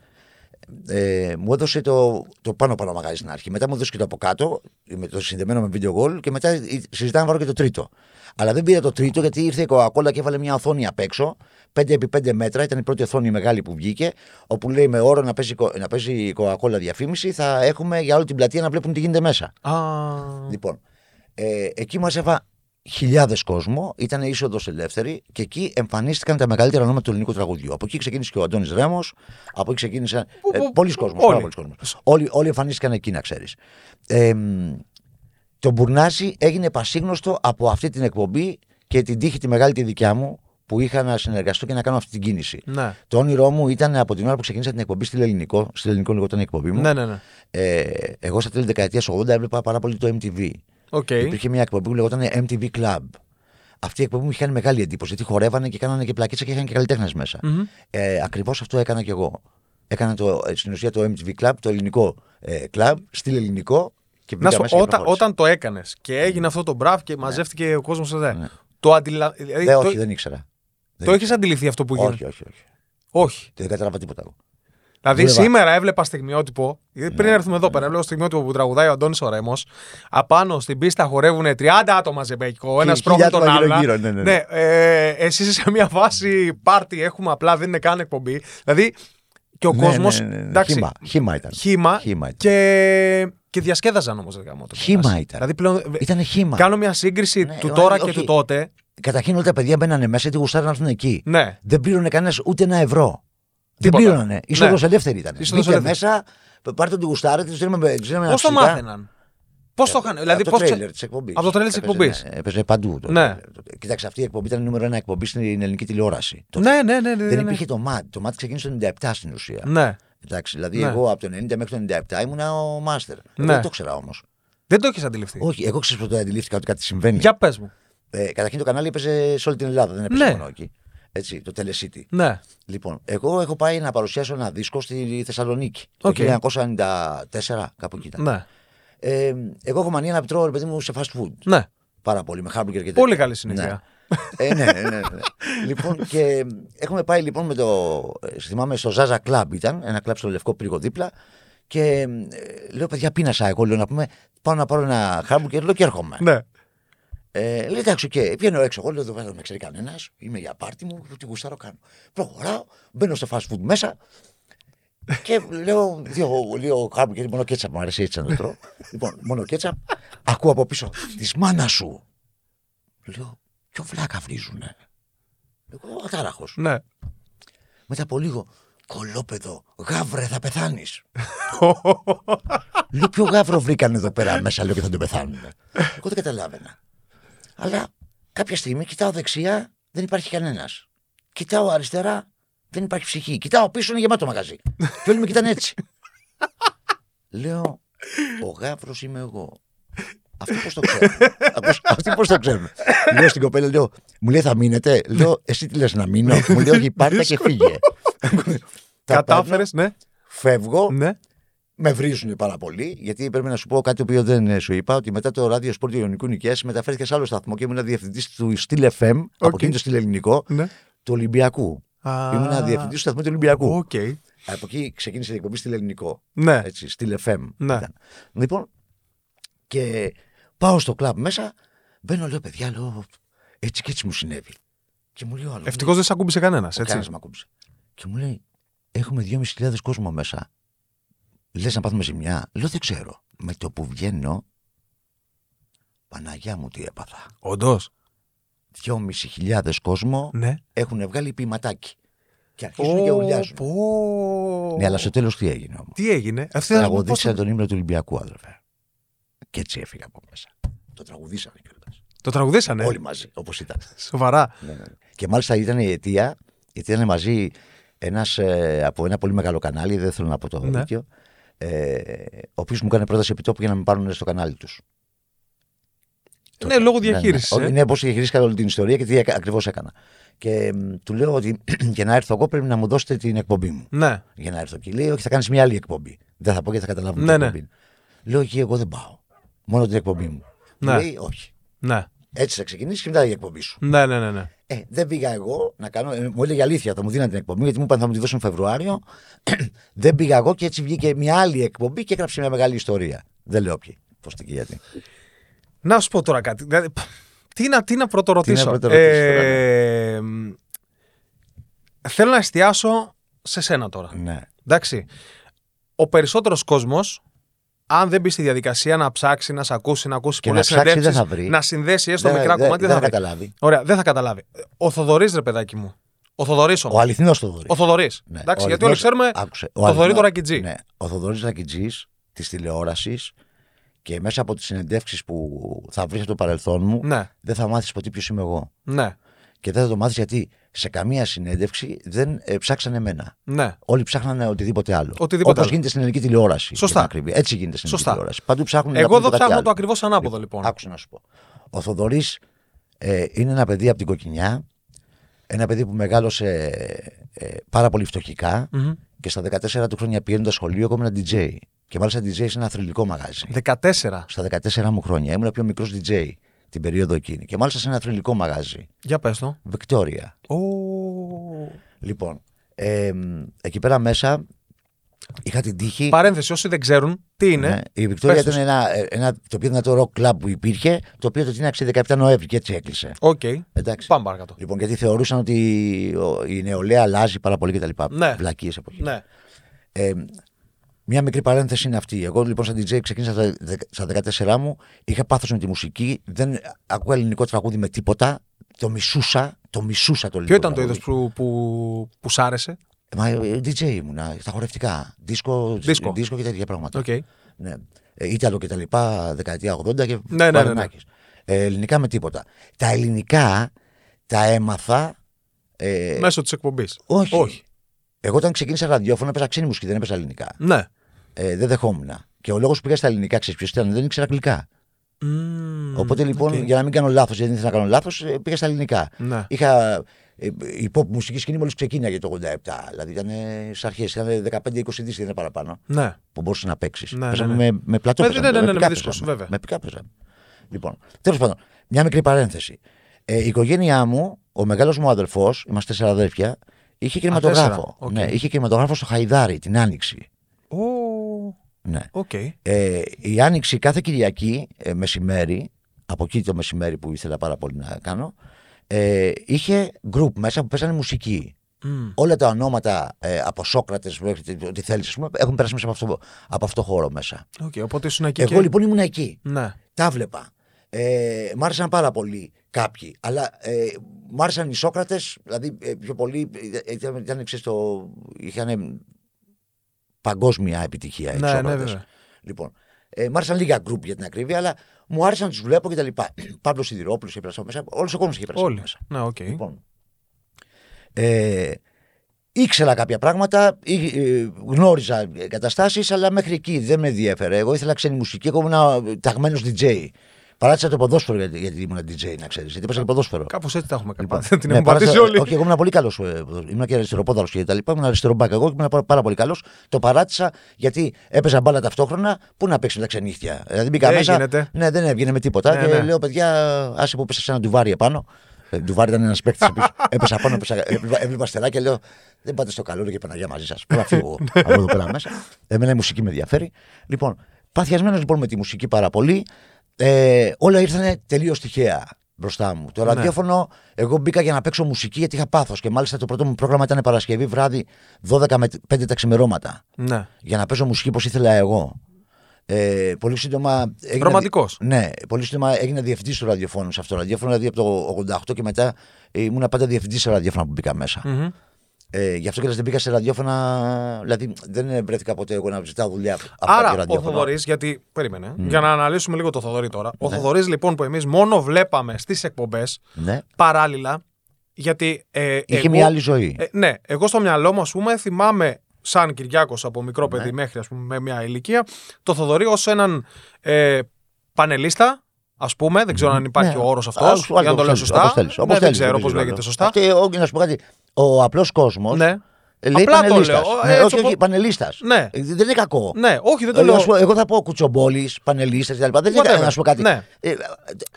ε, μου έδωσε το, το πάνω πάνω μαγαζί στην αρχή. Μετά μου έδωσε και το από κάτω, με το συνδεμένο με βίντεο γκολ και μετά συζητάμε να βάλω και το τρίτο. Αλλά δεν πήρα το τρίτο γιατί ήρθε η Coca-Cola και έβαλε μια οθόνη απ' έξω, 5x5 μέτρα, ήταν η πρώτη οθόνη μεγάλη που βγήκε, όπου λέει με όρο να παίζει, κο- να παίζει η Coca-Cola διαφήμιση, θα έχουμε για όλη την πλατεία να βλέπουν τι γίνεται μέσα. Α, Λοιπόν, ε, εκεί μαζεύα χιλιάδες κόσμο, ήταν είσοδος ελεύθερη και εκεί εμφανίστηκαν τα μεγαλύτερα ονόματα του ελληνικού τραγουδιού. Από εκεί ξεκίνησε και ο Αντώνης Ρέμος, από εκεί ξεκίνησαν. Που- Ε, που- πολλοί κόσμοι. όλοι. Πολλοί, κόσμος. όλοι, όλοι εμφανίστηκαν εκεί, να ξέρεις. Ε, μ, το Μπουρνάζι έγινε πασίγνωστο από αυτή την εκπομπή και την τύχη τη μεγάλη τη δικιά μου που είχα να συνεργαστώ και να κάνω αυτή την κίνηση. ναι. Το όνειρό μου ήταν από την ώρα που ξεκίνησα την εκπομπή Στυλ Ελληνικό, Στυλ Ελληνικό λεγόταν η εκπομπή μου. Ναι, ναι, ναι. Ε, εγώ στα τέλη δεκαετίας 80 έβλεπα πάρα πολύ το MTV. OK. Υπήρχε μια εκπομπή που λεγόταν MTV Club. Αυτή η εκπομπή μου είχε κάνει μεγάλη εντύπωση γιατί χορεύανε και κάνανε και πλακίτσα και είχαν και καλλιτέχνες μέσα. Μμμ. Ε, Ακριβώς αυτό έκανα κι εγώ. Έκανα το, ε, στην ουσία το MTV Club, το ελληνικό ε, club, στυλ ελληνικό. Και Να μπήκα σου μέσα πω, και όταν, προχώρησα. όταν το έκανες και έγινε αυτό το μπραφ και μαζεύτηκε ο κόσμος εδώ. Ναι. Το, αντιλα... δηλαδή, Ε, το, όχι, δεν ήξερα. το έχεις αντιληφθεί αυτό που γίνεται; Όχι, όχι, όχι. όχι. Δεν κατάλαβα τίποτα εγώ. Δηλαδή Δούλευα. σήμερα έβλεπα στιγμιότυπο, γιατί πριν έρθουμε εδώ πέρα, έβλεπα στιγμιότυπο που τραγουδάει ο Αντώνης ο Ρέμος. Απάνω στην πίστα χορεύουν 30 άτομα ζεμπέκικο, ένα Και πρόχνει χίλια τον άτομα άλλον. γύρω-γύρω, ναι, ναι, ναι. ε, εσύ είσαι σε μια φάση πάρτι, έχουμε απλά, δεν είναι καν εκπομπή. Δηλαδή και ο Ναι, κόσμος. ναι, ναι, ναι. Χήμα, χήμα ήταν. χήμα, Χήμα ήταν. και, και διασκέδαζαν όμως. Χήμα ήταν. Δηλαδή πλέον. Ήταν χήμα. Κάνω μια σύγκριση Ναι, του όχι, τώρα και όχι. του τότε. Καταρχήν όλα τα παιδιά μπαίνανε μέσα γιατί γουστάραν να έρθουν εκεί. Ναι. Δεν πλήρωνε κανένας ούτε ένα ευρώ. Τίποτα. Δεν πλήρωνε. Είσοδο Ναι. ελεύθερη ήταν. Είσοδος Μπείτε ελεύθερη. μέσα, πάρτε ό,τι γουστάρετε, του δίνουμε τους δίνουμε Πώς το ένα ψητά. μάθαιναν; Πώς το είχαν. Δηλαδή, από το πώς ξε- τρέιλερ της εκπομπής. Από το τρέιλερ της εκπομπής. έπαιζε παντού. το Ναι. τρέιλερ. Κοίταξε, αυτή η εκπομπή ήταν η νούμερο ένα εκπομπή στην ελληνική τηλεόραση. τότε. Ναι, ναι, ναι. ναι, Δεν ναι. υπήρχε το ΜΑΤ. Το ΜΑΤ ξεκίνησε το 97 στην ουσία. Ναι. Εντάξει, δηλαδή Ναι. εγώ από το 90 μέχρι το 97 ήμουνα ο μάστερ. Ναι. Δεν το ήξερα όμως. Δεν το έχεις αντιληφθεί; Όχι, εγώ ξέρω ότι αντιλήφθηκα ότι κάτι συμβαίνει. Για πες μου. Ε, καταρχήν το κανάλι έπαιζε σε όλη την Ελλάδα, δεν έπαιζε Ναι. μόνο εκεί. Έτσι, το Telecity. Ναι. Λοιπόν, εγώ έχω πάει να παρουσιάσω ένα δίσκο στη Θεσσαλονίκη. Οκ. Το 1994, κάπου εκεί ήταν. Ναι. Ε, εγώ έχω μανία να τρώω, ρε παιδί μου, σε fast food. Ναι. Πάρα πολύ, με χάμπουργκερ και τέτοια. Πολύ καλή συνήθεια. Ε, ναι, ναι, ναι, ναι. λοιπόν, και έχουμε πάει λοιπόν με το. ε, Θυμάμαι στο Zaza Club ήταν, ένα κλαμπ στο Λευκό Πύργο δίπλα. Και ε, λέω, παιδιά, πίνασα. Εγώ λέω να πούμε, πάω να πάρω ένα χάμπουργκερ, λέω και έρχομαι. Ναι. Ε, λέει, εντάξει, και βγαίνω έξω. Εγώ λέω, εδώ δεν με ξέρει κανένας. Είμαι για πάρτι μου, τι γουστάρω κάνω. Προχωράω, μπαίνω στο fast food μέσα. Και λέω δύο, δύο χάμπουργκερ, μόνο κέτσαπ μου αρέσει έτσι να το τρώω. λοιπόν, μόνο κέτσαπ. Ακούω από πίσω, της μάνας σου. Λέω, ποιο βλάκα βρίζουνε. Εγώ ατάραχος. Ναι. Μετά από λίγο, κολόπεδο, γάβρε, θα πεθάνεις. λέω, ποιο γάβρο βρήκαν εδώ πέρα μέσα, λέω και θα τον πεθάνουν. Εγώ δεν καταλάβαινα. Αλλά κάποια στιγμή κοιτάω δεξιά, δεν υπάρχει κανένας. Κοιτάω αριστερά, δεν υπάρχει ψυχή. Κοιτάω πίσω, είναι γεμάτο μαγαζί. Και όλοι με κοιτάνε έτσι. λέω, ο γάβρος είμαι εγώ. Αυτό πώς το ξέρω. Αυτοί πώς το ξέρουν. λέω στην κοπέλα, λέω, μου λέει θα μείνετε; Λέω, εσύ τι λες να μείνω; μου λέει, όχι, πάρτα και φύγε. Τα κατάφερες, παίρνω, ναι. Φεύγω, Ναι. Με βρίζουν πάρα πολύ, γιατί πρέπει να σου πω κάτι το οποίο δεν ε, σου είπα, ότι μετά το ράδιο Σπορ του Ιωνικού Νικαία μεταφέρθηκε σε άλλο σταθμό και ήμουν διευθυντής του Στυλ FM, από εκείνο το στυλ ελληνικό, ναι. του Ολυμπιακού. Α, Ήμουν διευθυντής του σταθμού του Ολυμπιακού. Οκ. Από εκεί ξεκίνησε η εκπομπή στυλ ελληνικό. Ναι. Έτσι, στυλ FM. Ναι. ήταν. Λοιπόν, και πάω στο κλαμπ μέσα, μπαίνω, λέω παιδιά, λέω, έτσι και έτσι μου συνέβη. Και μου λέει ο άλλος. Ευτυχώς δεν σε ακούμπησε κανένας. Κανένα Έτσι; με ακούμπησε. Και μου λέει, έχουμε 2.500 κόσμο μέσα. Λες να πάθουμε ζημιά. Λέω, δεν ξέρω. Με το που βγαίνω, Παναγιά μου τι έπαθα. Όντως. 2.500 κόσμο Ναι. έχουν βγάλει ποιηματάκι. Και αρχίζουν και ουλιάζουν. πω. Ναι, αλλά στο τέλος τι έγινε όμως; Τι έγινε; Αυτή ήταν Τραγουδήσαν τον ύμνο του Ολυμπιακού, αδερφέ. Και έτσι έφυγα από μέσα. Το τραγουδήσανε κιόλας. Το τραγουδήσανε. Όλοι μαζί, όπως ήταν. Σοβαρά. Ναι, ναι, ναι. Και μάλιστα ήταν η αιτία, γιατί ήταν μαζί ένας, ε, από ένα πολύ μεγάλο κανάλι, δεν θέλω να πω το Ναι. δίκιο, ε, ο οποίος μου έκανε πρόταση επιτόπου για να με πάρουν στο κανάλι τους. Ναι, λόγω διαχείριση. Ναι, ναι. ναι, πώς διαχειρίστηκα όλη την ιστορία και τι ακριβώς έκανα. Και μ, του λέω ότι για να έρθω εγώ πρέπει να μου δώσετε την εκπομπή μου. ναι. Για να έρθω. Και λέει, Όχι, θα κάνεις μια άλλη εκπομπή. Δεν θα πω γιατί θα καταλάβουν Ναι, την ναι. εκπομπή. είναι. Λέω, Όχι, εγώ δεν πάω. Μόνο την εκπομπή μου. Ναι. Λέει, Όχι. Ναι. Έτσι θα ξεκινήσεις και μετά η εκπομπή σου. Ναι, ναι, ναι. ναι. Ε, δεν πήγα εγώ να κάνω. ε, μου έλεγε αλήθεια, θα μου δίνανε την εκπομπή, γιατί μου είπαν θα μου τη δώσουν Φεβρουάριο. δεν πήγα εγώ και έτσι βγήκε μια άλλη εκπομπή και έγραψε μια μεγάλη ιστορία. Δεν λέω ποιοι. Πώς και γιατί. Να σου πω τώρα κάτι. Δηλαδή, π, τι να, τι να πρωτορωτήσω. Τι να πρωτορωτήσεις τώρα, ε, μ, θέλω να εστιάσω σε σένα τώρα. Ναι. Εντάξει. Ο περισσότερος κόσμος, αν δεν μπει στη διαδικασία να ψάξει, να σε ακούσει, να ακούσει Και πολλές να ψάξει, δεν συνεντεύξεις, θα βρει. να συνδέσει έστω Δεν- μικρά δεν- κομμάτια, δεν δεν θα θα βρει. καταλάβει. Ωραία, δεν θα καταλάβει. Ο Θοδωρής, ρε παιδάκι μου. Ο Θοδωρής Ο όμω. αληθινός Θοδωρής. Ο Θοδωρής. Ναι. Εντάξει, Ο γιατί όλοι αληθινός- ξέρουμε άκουσε, το Θοδωρή αληθινός- το Ρακιτζή. Ναι. Ο Θοδωρής Ρακιτζή της τηλεόρασης και μέσα από τις συνεντεύξεις που θα βρεις από το παρελθόν μου, Ναι, δεν θα μάθεις ποτέ ποιος είμαι εγώ. ναι, Και δεν θα το μάθεις γιατί σε καμία συνέντευξη δεν ε, ψάξανε εμένα. ναι. Όλοι ψάχνανε οτιδήποτε άλλο. Οτιδήποτε Όπως άλλο. γίνεται στην ελληνική τηλεόραση. Σωστά. για να είναι ακριβή. Έτσι γίνεται στην Σωστά. ελληνική τηλεόραση. Παντού ψάχνουν να Εγώ πούνε εδώ κάτι ψάχνω άλλο. το ακριβώς ανάποδο λοιπόν. Άκουσε να σου πω. Ο Θοδωρής ε, είναι ένα παιδί από την Κοκκινιά. Ένα παιδί που μεγάλωσε ε, πάρα πολύ φτωχικά Μμμ. και στα 14 του χρόνια πηγαίνοντας σχολείο εγώ ήμουν DJ. Και μάλιστα DJ σε ένα θρυλικό μαγάζι. 14. Στα 14 μου χρόνια ήμουν πιο μικρός DJ την περίοδο εκείνη. Και μάλιστα σε ένα θρυλικό μαγάζι. Για πες το. Βικτόρια. Ω, Λοιπόν, ε, εκεί πέρα μέσα Είχα την τύχη. Παρένθεση, όσοι δεν ξέρουν τι είναι. Ναι, η Βικτόρια πες ήταν ένα, ένα το πιο δυνατό rock club που υπήρχε, το οποίο το τίναξε 17 Νοέμβρη και έτσι έκλεισε. Οκ. Εντάξει. Πάμε παρακάτω. Λοιπόν, γιατί θεωρούσαν ότι ο- η νεολαία αλλάζει πάρα πολύ κτλ. Ναι. Βλακίες εποχή. Ναι. Ε, μια μικρή παρένθεση είναι αυτή. Εγώ λοιπόν σαν DJ ξεκίνησα στα δε- στα 14 μου. Είχα πάθος με τη μουσική. Δεν ακούγα ελληνικό τραγούδι με τίποτα. Το μισούσα. Το μισούσα το Ποιο ελληνικό ήταν το είδος τραγούδι. που, που, που σ' άρεσε; Μα, ε, DJ ήμουνα, στα χορευτικά. Ντίσκο, Ντίσκο. ντίσκο και τέτοια πράγματα. Οκ. Ναι. Ε, Italo και τα λοιπά, δεκαετία 80 και Ναι, ναι, ναι, παρενάκες. Ε, ελληνικά με τίποτα. Τα ελληνικά τα έμαθα. Ε, Μέσω της εκπομπής. όχι. όχι. Εγώ όταν ξεκίνησα ραδιόφωνο έπαιζα ξένη μουσική, δεν έπαιζα ελληνικά. Ναι. Ε, δεν δεχόμουν. Και ο λόγος που πήγα στα ελληνικά, ξέρεις ποιος ήταν, δεν ήξερα αγγλικά. Μμμ, Οπότε λοιπόν, οκ. για να μην κάνω λάθος, γιατί δεν ήθελα να κάνω λάθος, πήγα στα ελληνικά. Ναι. Είχα. ε, Η pop μουσική σκηνή μόλις ξεκίναγε το 87. Δηλαδή ήταν στις αρχές, ήταν 15-20 δίσκοι, δεν είναι παραπάνω. Ναι. Που μπορούσε να παίξεις. Ναι, Παίζαμε ναι, ναι. με, με πλατό. Με- παίζαμε, ναι, ναι, ναι, πικάπ με δίσκους, παίζαμε. βέβαια. Με πικάπ παίζαμε. Λοιπόν, τέλος πάντων, μια μικρή παρένθεση. Ε, η οικογένειά μου, ο μεγάλος μου αδελφός, είμαστε τέσσερα αδέρφια, είχε κινηματογράφο. τέσσερα, οκ. Ναι, είχε κινηματογράφο στο Χαϊδάρι την Άνοιξη. Ω, Ναι. Οκ. Ε, η Άνοιξη κάθε Κυριακή ε, μεσημέρι, από εκεί το μεσημέρι που ήθελα πάρα πολύ να κάνω, ε, είχε group μέσα που παίζανε μουσική. Μμ. Όλα τα ονόματα ε, από Socrates, ό,τι θέλεις, έχουν περάσει μέσα από αυτό, από αυτό χώρο μέσα. Οκ, Οπότε ήσουν εκεί. Εγώ και... λοιπόν ήμουν εκεί. Ναι. Τα βλέπα. Ε, μ' άρεσαν πάρα πολύ κάποιοι. Αλλά ε, μ' άρεσαν οι Socrates, δηλαδή ε, πιο πολύ. ε, Ήταν, ήταν ξέρεις, το, είχαν παγκόσμια επιτυχία οι Ναι, ναι, Socrates. βέβαια. Λοιπόν, ε, μ' άρεσαν λίγα group για την ακρίβεια, αλλά μου άρεσαν να τους βλέπω κτλ. Παύλος Σιδηρόπουλος είχε περάσει από μέσα. Όλος ο κόσμος είχε περάσει από Όλοι. μέσα. Ναι, οκ. Λοιπόν, ε, ήξερα κάποια πράγματα, ή- ε, γνώριζα καταστάσει, αλλά μέχρι εκεί δεν με ενδιέφερε. Εγώ ήθελα ξένη μουσική, εγώ ήμουν ταγμένος DJ. Παράτησα το ποδόσφαιρο γιατί, γιατί ήμουν DJ, να ξέρεις. Γιατί έπαιζα και ποδόσφαιρο. Κάπως έτσι τα έχουμε κάνει. Λοιπόν, Την ναι, έχουμε παράτησα- πατήσει όλοι. Όχι, εγώ ήμουν πολύ καλός. Ήμουν και αριστεροπόδαρος και τα λοιπά. Ήμουν αριστερομπάκ. Εγώ ήμουν πάρα, πάρα πολύ καλός. Το παράτησα γιατί έπαιζα μπάλα ταυτόχρονα. Πού να παίξει με τα ξενύχια. Δηλαδή μπήκα Δεν μέσα. γίνεται. Ναι, δεν έβγαινε με τίποτα. Ναι, και ναι. λέω, παιδιά, άσε που πέσα σε ένα ντουβάρι επάνω. Ε, Ντουβάρι ήταν ένας παίκτης. έπεσα πάνω, έπεσα, έβλεπα, έβλεπα στερά και λέω: Δεν πάτε στο καλό και Παναγία μαζί σας. Πρέπει να φύγω από εδώ πέρα μέσα. Εμένα η μουσική με ενδιαφέρει. Λοιπόν, παθιασμένος λοιπόν με τη μουσική πάρα πολύ. Ε, όλα ήρθαν τελείως τυχαία μπροστά μου. Το Ναι. ραδιόφωνο, εγώ μπήκα για να παίξω μουσική γιατί είχα πάθος. Και μάλιστα το πρώτο μου πρόγραμμα ήταν Παρασκευή βράδυ 12 με 5 τα ξημερώματα. Ναι. Για να παίζω μουσική όπως ήθελα εγώ. Ε, πολύ σύντομα. έγινα- Ρομαντικός. Ναι, πολύ σύντομα έγινα διευθυντής του ραδιοφώνου σε αυτό το ραδιόφωνο. Δηλαδή από το 88 και μετά ε, ήμουν πάντα διευθυντής σε ραδιόφωνα που μπήκα μέσα. Μμμ. Ε, γι' αυτό και δεν μπήκα σε ραδιόφωνα. Δηλαδή δεν βρέθηκα ποτέ εγώ να ζητάω δουλειά. από Άρα κάποιο ο ραδιόφωνο. Θοδωρής, γιατί. Περίμενε. Για να αναλύσουμε λίγο το Θοδωρή τώρα. Ο Θοδωρής λοιπόν που εμείς μόνο βλέπαμε στις εκπομπές Ναι, παράλληλα. Γιατί. Ε, είχε εγώ- μια άλλη ζωή. Ε, ναι, εγώ στο μυαλό μου, ας πούμε, θυμάμαι σαν Κυριάκος από μικρό Ναι. παιδί μέχρι ας πούμε, με μια ηλικία, το Θοδωρή ως έναν ε, πανελίστα, ας πούμε. Δεν ξέρω αν υπάρχει Ναι. ο όρος Α, αυτό. όπως Για να το λέω θέλεις, σωστά. όπως θέλεις, Ναι, όπως δεν θέλεις, ξέρω δεν πώς ξέρω. λέγεται σωστά. Αυτή, ο, να σου πω κάτι. Ο απλός κόσμος. Ναι. Λέει Απλά το πανελίστας. λέω, Ναι, έτσι όχι, όχι, όπως- πανελίστας. Ναι. Δεν είναι κακό. Ναι, όχι, δεν το Ε, λέω. ας πω, εγώ θα πω κουτσομπόλης, πανελίστας κτλ. Δεν είναι Whatever. κακό να σου πω κάτι. Ναι. Ε,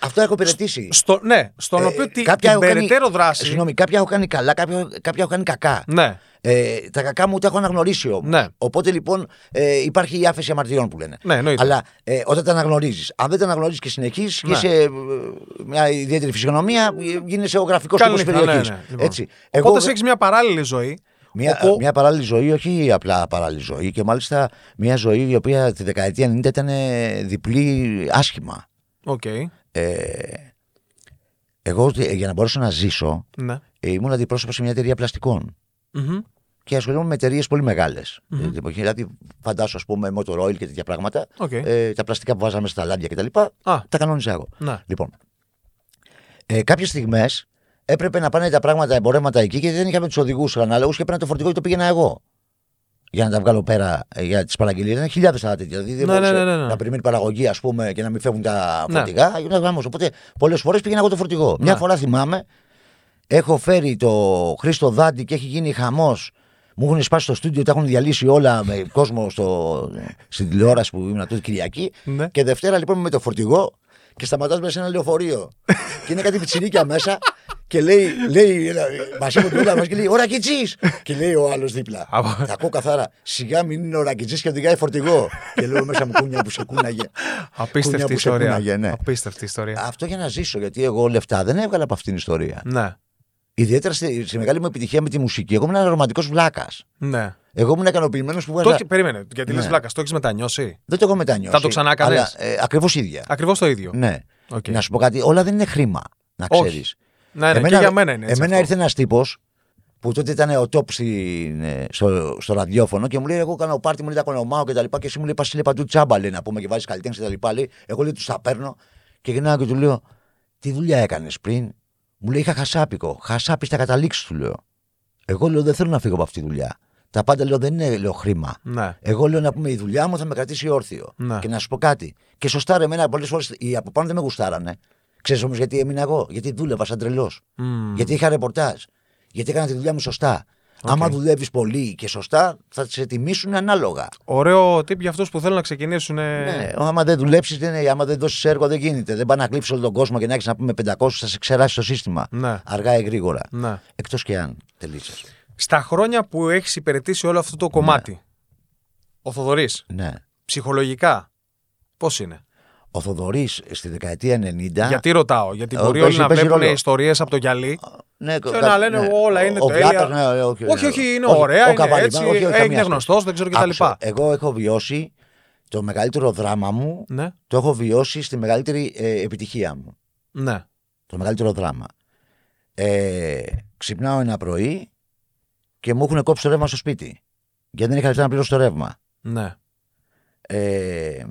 αυτό έχω υπηρετήσει. Στο, ναι, στον Ε, οποίο τη, κάποια την έχω κάνει- περαιτέρω δράση. Συγγνώμη, κάποια έχω κάνει καλά, κάποια, κάποια έχω κάνει κακά. Ναι, Ε, τα κακά μου τα έχω αναγνωρίσει όμως. Ναι. Οπότε λοιπόν ε, υπάρχει η άφεση αμαρτιών που λένε. Ναι, εννοείται. Αλλά ε, όταν τα αναγνωρίζεις, αν δεν τα αναγνωρίζεις και συνεχίζεις Ναι. και σε ε, μια ιδιαίτερη φυσιογνωμία, ε, γίνεσαι ο γραφικός Καλή τύπος νύχτα, περιοχής. ναι, ναι, λοιπόν. Έτσι. Οπότε έχεις μια παράλληλη ζωή. Μια, όπου- μια παράλληλη ζωή, όχι απλά παράλληλη ζωή, και μάλιστα μια ζωή η οποία τη δεκαετία 90 ήταν ε, διπλή άσχημα. Οκ. Ε, εγώ ε, για να μπορέσω να ζήσω, Ναι. ε, ήμουν αντιπρόσωπος σε μια εταιρεία πλαστικών. Μμμ. Και ασχολούμαι με εταιρείες πολύ μεγάλες. Ε, την εποχή, δηλαδή, φαντάσου, ας πούμε, Motor Oil και τέτοια πράγματα. Οκ. Ε, τα πλαστικά που βάζαμε στα λάδια κτλ. Α. Τα κανόνιζα εγώ. Ναι. Λοιπόν, ε, κάποιες στιγμές έπρεπε να πάνε τα πράγματα, εμπορεύματα εκεί και δεν είχαμε τους οδηγούς ανάλογους και έπαιρνα το φορτηγό και το πήγαινα εγώ. Για να τα βγάλω πέρα ε, για τις παραγγελίες. Ήταν χιλιάδες τα τέτοια. Δηλαδή δεν Ναι, μπορούσε ναι, ναι, ναι. να περιμένει παραγωγή, ας πούμε, και να μην φεύγουν τα Ναι. φορτηγά. Έγινε γάμος. Οπότε πολλές φορές πήγαινα εγώ το φορτηγό. Μια Ναι. φορά θυμάμαι, έχω φέρει το Χρήστο Δάντη και έχει γίνει χαμός. Μου έχουν σπάσει στο στούντιο, τα έχουν διαλύσει όλα με κόσμο στο, στην τηλεόραση που ήμουν τότε Κυριακή. Ναι. Και Δευτέρα λοιπόν είμαι με το φορτηγό και σταματάς μέσα σε ένα λεωφορείο. και είναι κάτι πιτσιρίκια μέσα Και λέει, λέει μα έχουν όλα μας και λέει: Ο Ρακιτζή! Και λέει ο άλλος δίπλα. Από- Θα ακούω καθαρά. Σιγά μην είναι ο Ρακιτζή και οδηγάει φορτηγό. και λέω μέσα μου κούνια που σε κούναγε. Κούνια Απίστευτη που σε ιστορία. κούναγε, ναι. Απίστευτη ιστορία. Αυτό για να ζήσω, γιατί εγώ λεφτά δεν έβγαλα από αυτήν την ιστορία. Ναι. Ιδιαίτερα στη, στη μεγάλη μου επιτυχία με τη μουσική. Εγώ ήμουν ένας ρομαντικός βλάκας. Ναι. Εγώ ήμουν ικανοποιημένος που Το, βγάζα. έχεις- περίμενε, γιατί λες Ναι. βλάκας, το έχεις μετανιώσει; Δεν το έχω μετανιώσει. Θα το ξανά κάνεις; Αλλά ε, ακριβώς ίδια. Ακριβώς το ίδιο. Ναι. Οκ. Να σου πω κάτι, όλα δεν είναι χρήμα. Να Όχι. ξέρεις. Ναι, ναι, και για μένα είναι έτσι. εμένα αυτό. ήρθε ένας τύπος που τότε ήταν ο top στην, ε, στο, στο ραδιόφωνο και μου λέει: Εγώ κάνω πάρτι, μου λέει τα κονομάω και τα λοιπά. Και εσύ μου λέει: Πας, λέει, παντού τσάμπα, λέει να πούμε και βάζεις καλλιτέχνη και τα λοιπά. Λέει, εγώ λέει: Τους τα παίρνω και γυρνάω και του λέω: Τι δουλειά έκανες πριν; Μου λέει: Είχα χασάπικο. Χασάπι στα καταλήξεις, του λέω. Εγώ λέω: Δεν θέλω να φύγω από αυτή τη δουλειά. Τα πάντα λέω: Δεν είναι λέω, χρήμα. Ναι. Εγώ λέω να πούμε η δουλειά μου θα με κρατήσει όρθιο. Ναι. Και να σου πω κάτι. Και σωστά ρε, εμένα πολλές φορές οι από πάνω δεν με γουστάρανε. Ξέρεις όμως γιατί έμεινα εγώ. Γιατί δούλευα σαν τρελός. Μμμ. Γιατί είχα ρεπορτάζ. Γιατί έκανα τη δουλειά μου σωστά. Άμα δουλεύεις πολύ και σωστά, θα σε τιμήσουν ανάλογα. Ωραίο tip για αυτούς που θέλουν να ξεκινήσουν. ε, Ναι, άμα δεν δουλέψεις, δεν, άμα δεν δώσεις έργο, δεν γίνεται. Δεν πάει να κλείψεις όλο τον κόσμο και να έχεις να πούμε 500, θα σε ξεράσει το σύστημα. Ναι. Αργά ή γρήγορα. Ναι. Εκτός και αν τελείσαι. Στα χρόνια που έχεις υπηρετήσει όλο αυτό το κομμάτι, ο Θοδωρής, Ναι. ψυχολογικά, πώς είναι; Ο Θοδωρής στη δεκαετία 90. Γιατί ρωτάω, Γιατί Ε, μπορεί παίζει- όλοι να παίζει βλέπουν ρόλο. ιστορίες από το γυαλί; Ναι, Και να λένε όλα είναι ο τέλεια. Βλάκας, ναι, όχι, Όχι, όχι, είναι όχι, ωραία, ο είναι Καβαλή, έτσι, όχι, όχι, καμία έγινε σχέση. γνωστός, δεν ξέρω και τα Άκουσε, λοιπά. Εγώ έχω βιώσει το μεγαλύτερο δράμα μου, Ναι, το έχω βιώσει στη μεγαλύτερη ε, επιτυχία μου. ναι. Το μεγαλύτερο δράμα. Ε, ξυπνάω ένα πρωί και μου έχουν κόψει το ρεύμα στο σπίτι. Γιατί δεν είχα λεφτά να πληρώσω το ρεύμα. ναι. Ε,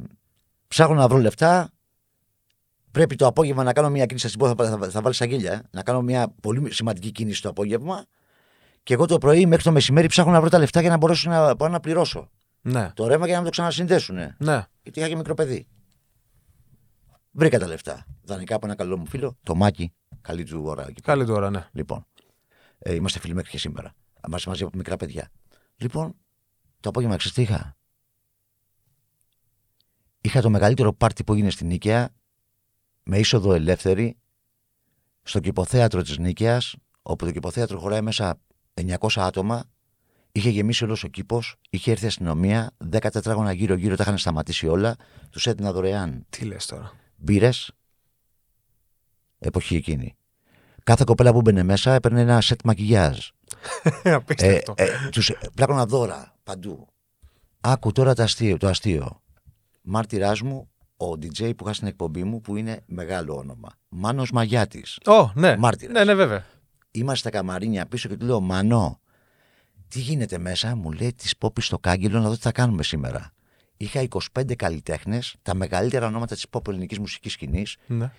ψάχνω να βρω λεφτά. Πρέπει το απόγευμα να κάνω μια κίνηση. Θα, σου πω, θα, θα, θα βάλεις αγγέλια. ε. Να κάνω μια πολύ σημαντική κίνηση το απόγευμα. Και εγώ το πρωί μέχρι το μεσημέρι ψάχνω να βρω τα λεφτά για να μπορέσω να πάω να πληρώσω Ναι, το ρεύμα για να με το ξανασυνδέσουν. ναι. Γιατί είχα και μικρό παιδί. Βρήκα τα λεφτά. Δανεικά από ένα καλό μου φίλο, το Μάκη. Καλή του ώρα. εκεί πέρα. Καλή τώρα, ναι. Λοιπόν, ε, είμαστε φίλοι μέχρι και σήμερα. Είμαστε μαζί από μικρά παιδιά. Λοιπόν, το απόγευμα ξέρεις τι είχα; Είχα το μεγαλύτερο πάρτι που έγινε στην Νίκαια με είσοδο ελεύθερη στο κηποθέατρο της Νίκαιας όπου το κηποθέατρο χωράει μέσα 900 άτομα είχε γεμίσει όλος ο κήπος είχε έρθει η αστυνομία 10 τετράγωνα γύρω γύρω τα είχαν σταματήσει όλα τους έδινα δωρεάν Τι λες τώρα; μπύρες. Εποχή εκείνη. Κάθε κοπέλα που μπαινε μέσα έπαιρνε ένα σετ μακιγιάζ. Ε, Απίστευτο. ε, τους πλάκωνα δώρα παντού. Άκου τώρα το αστείο. Το αστείο. Μάρτυράς μου ο DJ που είχα στην εκπομπή μου που είναι μεγάλο όνομα. Μάνος Μαγιάτης. Ω, ναι. μάρτυρας. Ναι, ναι, βέβαια. Είμαστε στα καμαρίνια πίσω και του λέω Μανώ, τι γίνεται μέσα, μου λέει τη πόπη στο κάγκελο να δω τι θα κάνουμε σήμερα. Είχα 25 καλλιτέχνες, τα μεγαλύτερα ονόματα της pop ελληνικής μουσικής σκηνής Ναι.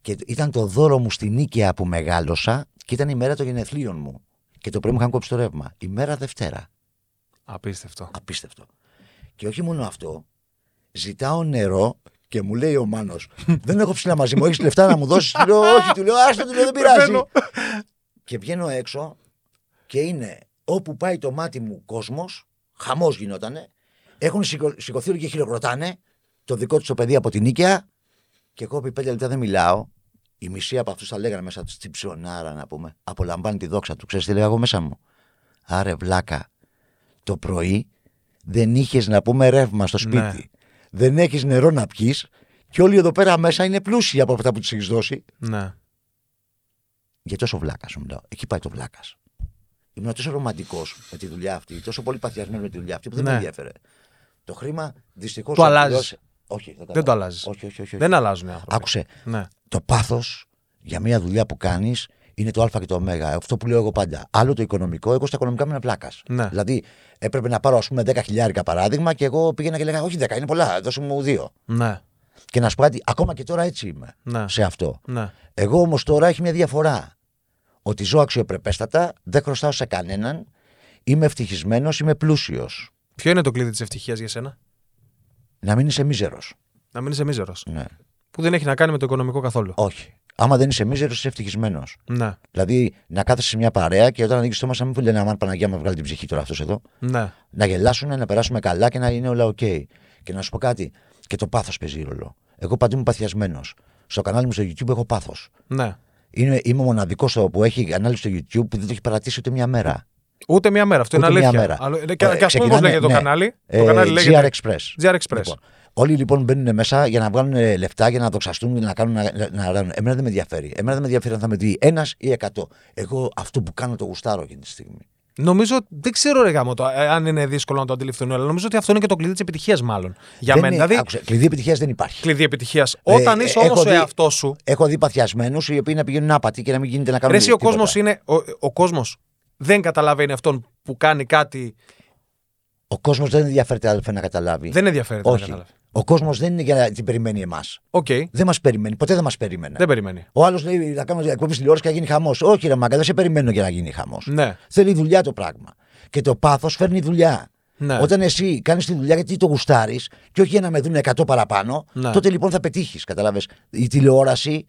και ήταν το δώρο μου στην Νίκαια που μεγάλωσα και ήταν η μέρα των γενεθλίων μου. Και το πρωί μου είχαν κόψει το ρεύμα. Η μέρα Δευτέρα. Απίστευτο. Απίστευτο. Και όχι μόνο αυτό, ζητάω νερό και μου λέει ο Μάνος: Δεν έχω ψηλά μαζί μου, έχεις λεφτά να μου δώσεις; Του λέω: Όχι, του λέω: Άστο, του λέω: Δεν πειράζει. Πεθαίνω. και βγαίνω έξω και είναι όπου πάει το μάτι μου κόσμος, χαμός γινότανε. Έχουν σηκω- σηκωθεί όλοι και χειροκροτάνε το δικό τους το παιδί από την Νίκαια. Και εγώ επί πέντε λεπτά δεν μιλάω. Η μισή από αυτούς τα λέγανε μέσα του στην ψωνάρα να πούμε. Απολαμβάνει τη δόξα του. Ξέρεις τι λέγα εγώ μέσα μου; Άρε βλάκα. Το πρωί δεν είχες να πούμε ρεύμα στο σπίτι. Ναι. Δεν έχεις νερό να πιεις. Και όλοι εδώ πέρα μέσα είναι πλούσιοι από αυτά που τους έχεις δώσει. Ναι. Γιατί τόσο βλάκας σου μιλάω. Εκεί πάει το βλάκας. Ήμουν τόσο ρομαντικός με τη δουλειά αυτή, τόσο πολύ παθιασμένος με τη δουλειά αυτή που δεν Ναι. με ενδιαφέρε. Το χρήμα δυστυχώς. Το αλλάζεις. Όχι, δεν, Δεν το αλλάζεις. Όχι, όχι, όχι. όχι. Δεν αλλάζουν οι άνθρωποι. Άκουσε. Ναι. Το πάθος για μια δουλειά που κάνεις είναι το Α και το Ω. Αυτό που λέω εγώ πάντα. Άλλο το οικονομικό, εγώ στα οικονομικά είμαι πλάκας. Ναι. Δηλαδή έπρεπε να πάρω ας πούμε 10 χιλιάρικα παράδειγμα και εγώ πήγαινα και λέγα Όχι 10, είναι πολλά, δώσε μου δύο. Ναι. Και να σου πω κάτι, ακόμα και τώρα έτσι είμαι Ναι. σε αυτό. Ναι. Εγώ όμως τώρα έχει μια διαφορά. Ότι ζω αξιοπρεπέστατα, δεν χρωστάω σε κανέναν, είμαι ευτυχισμένος, είμαι πλούσιος. Ποιο είναι το κλειδί της ευτυχίας για σένα, Να μην είσαι μίζερος. Να μην είσαι μίζερος. Ναι. Που δεν έχει να κάνει με το οικονομικό καθόλου. Όχι. Άμα δεν είσαι μίζερος, είσαι ευτυχισμένος. Ναι. Δηλαδή να κάθεσαι σε μια παρέα και όταν ανοίξει το στόμα να μην λένε Αμάν Παναγία μου βγάλει την ψυχή τώρα αυτός εδώ. Ναι. Να γελάσουν, να περάσουμε καλά και να είναι όλα οκ. Και να σου πω κάτι, και το πάθος παίζει ρόλο. Εγώ παντού είμαι παθιασμένος. Στο κανάλι μου στο YouTube έχω πάθος. Ναι. Είναι, είμαι ο μοναδικός που έχει κανάλι στο YouTube που δεν το έχει παρατήσει ούτε μια μέρα. Ούτε μία μέρα. Αυτό είναι Ούτε μία αλήθεια. μέρα. Αλλά- Και, και ας πούμε πώς Ξεκινάνε, λέγεται το ναι. κανάλι. Ε, το κανάλι λέγεται GR Express. GR Express. Λοιπόν, όλοι λοιπόν μπαίνουν μέσα για να βγάλουν ε, λεφτά, για να δοξαστούν, να κάνουν. Να, να, να, εμένα δεν με ενδιαφέρει. Εμένα δεν με ενδιαφέρει αν θα με δει ένας ή εκατό. Εγώ αυτό που κάνω το γουστάρω εκείνη τη στιγμή. Νομίζω, δεν ξέρω ρε γαμώτο, ε, αν είναι δύσκολο να το αντιληφθούν, αλλά νομίζω ότι αυτό είναι και το κλειδί της επιτυχίας, μάλλον. Για Δεν μένα. είναι- Δηλαδή, άκουσε, κλειδί επιτυχίας δεν υπάρχει. κλειδί επιτυχίας. Όταν Ε, είσαι έχω όμως ο δει- εαυτός σου. Έχω δει παθιασμένους οι οποίοι να πηγαίνουν άπατοι και να μην γίνεται να κάνουν. Ρε, εσύ ο τίποτα. κόσμος είναι. Ο, ο κόσμος δεν καταλαβαίνει αυτόν που κάνει κάτι. Ο κόσμος δεν ενδιαφέρεται αδελφέ να καταλάβει. Δεν ενδιαφέρεται να Όχι. καταλάβει. Ο κόσμος δεν είναι για να την περιμένει εμάς. Οκ, Δεν μας περιμένει. Ποτέ δεν μας περίμενε. δεν περιμένει. Ο άλλος λέει να κάνουμε εκπομπή τηλεόραση και να γίνει χαμός. Όχι, ρε Μάγκα, δεν σε περιμένω για να γίνει χαμός. Ναι, Θέλει δουλειά το πράγμα. Και το πάθος φέρνει δουλειά. ναι. Όταν εσύ κάνεις τη δουλειά γιατί το γουστάρεις και όχι για να με δουν 100 παραπάνω, Ναι. τότε λοιπόν θα πετύχεις. Κατάλαβες. Η τηλεόραση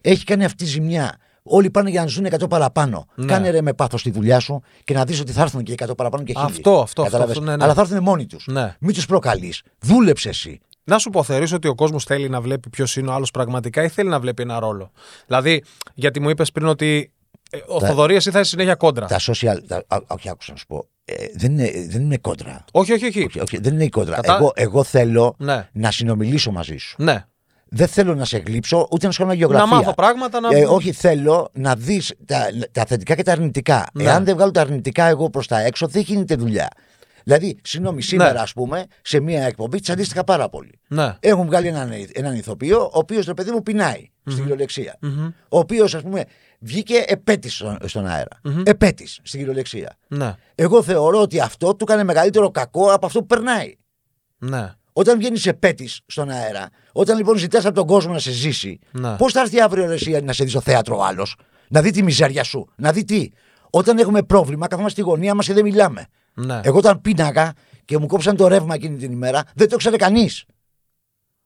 έχει κάνει αυτή τη ζημιά. Όλοι πάνε για να ζουν 100 παραπάνω. Ναι. Κάνε ρε με πάθος τη δουλειά σου και να δεις ότι θα έρθουν και 100 παραπάνω και χίλιοι. Αυτό, αυτό, Κατάλαβες; αυτό, ναι, ναι. Αλλά θα έρθουν μόνοι τους. Ναι. Μην τους προκαλείς. Δούλεψε εσύ. Να σου πω, θεωρείς ότι ο κόσμος θέλει να βλέπει ποιος είναι ο άλλος πραγματικά ή θέλει να βλέπει ένα ρόλο; Δηλαδή, γιατί μου είπες πριν ότι ε, ο Τα- Θοδωρής εσύ θα είσαι συνέχεια κόντρα. Τα social. Τα, α, όχι, άκουσα να σου πω. Ε, δεν, είναι, δεν είναι κόντρα. Όχι, όχι, όχι. Όχι, όχι, δεν είναι η κόντρα. Κατά- Εγώ, εγώ θέλω Ναι, να συνομιλήσω μαζί σου. ναι. Δεν θέλω να σε γλύψω ούτε να σου κάνω γεωγραφία. Να μάθω πράγματα, να. Ε, όχι, θέλω να δεις τα, τα θετικά και τα αρνητικά. Ναι. Εάν δεν βγάλω τα αρνητικά εγώ προς τα έξω, δεν γίνεται δουλειά. Δηλαδή, συγγνώμη, σήμερα, Ναι. ας πούμε, σε μία εκπομπή τσαντίστηκα πάρα πολύ. Ναι. Έχουν βγάλει έναν, έναν ηθοποιό, ο οποίος το παιδί μου πεινάει στην κυριολεξία. Μμμ. Ο οποίος, ας πούμε, βγήκε επέτης στον, στον αέρα. Επέτης στην κυριολεξία. Ναι. Εγώ θεωρώ ότι αυτό του έκανε μεγαλύτερο κακό από αυτό που περνάει. Ναι. Όταν βγαίνει επέτη στον αέρα, όταν λοιπόν ζητάς από τον κόσμο να σε ζήσει, Ναι. πώς θα έρθει αύριο ρε, εσύ να σε δει στο θέατρο ο άλλος, να δει τη μιζέρια σου, να δει τι; Όταν έχουμε πρόβλημα, καθόμαστε στη γωνία μας και δεν μιλάμε. Ναι. Εγώ όταν πίναγα και μου κόψαν το ρεύμα εκείνη την ημέρα, δεν το ξέρε κανείς.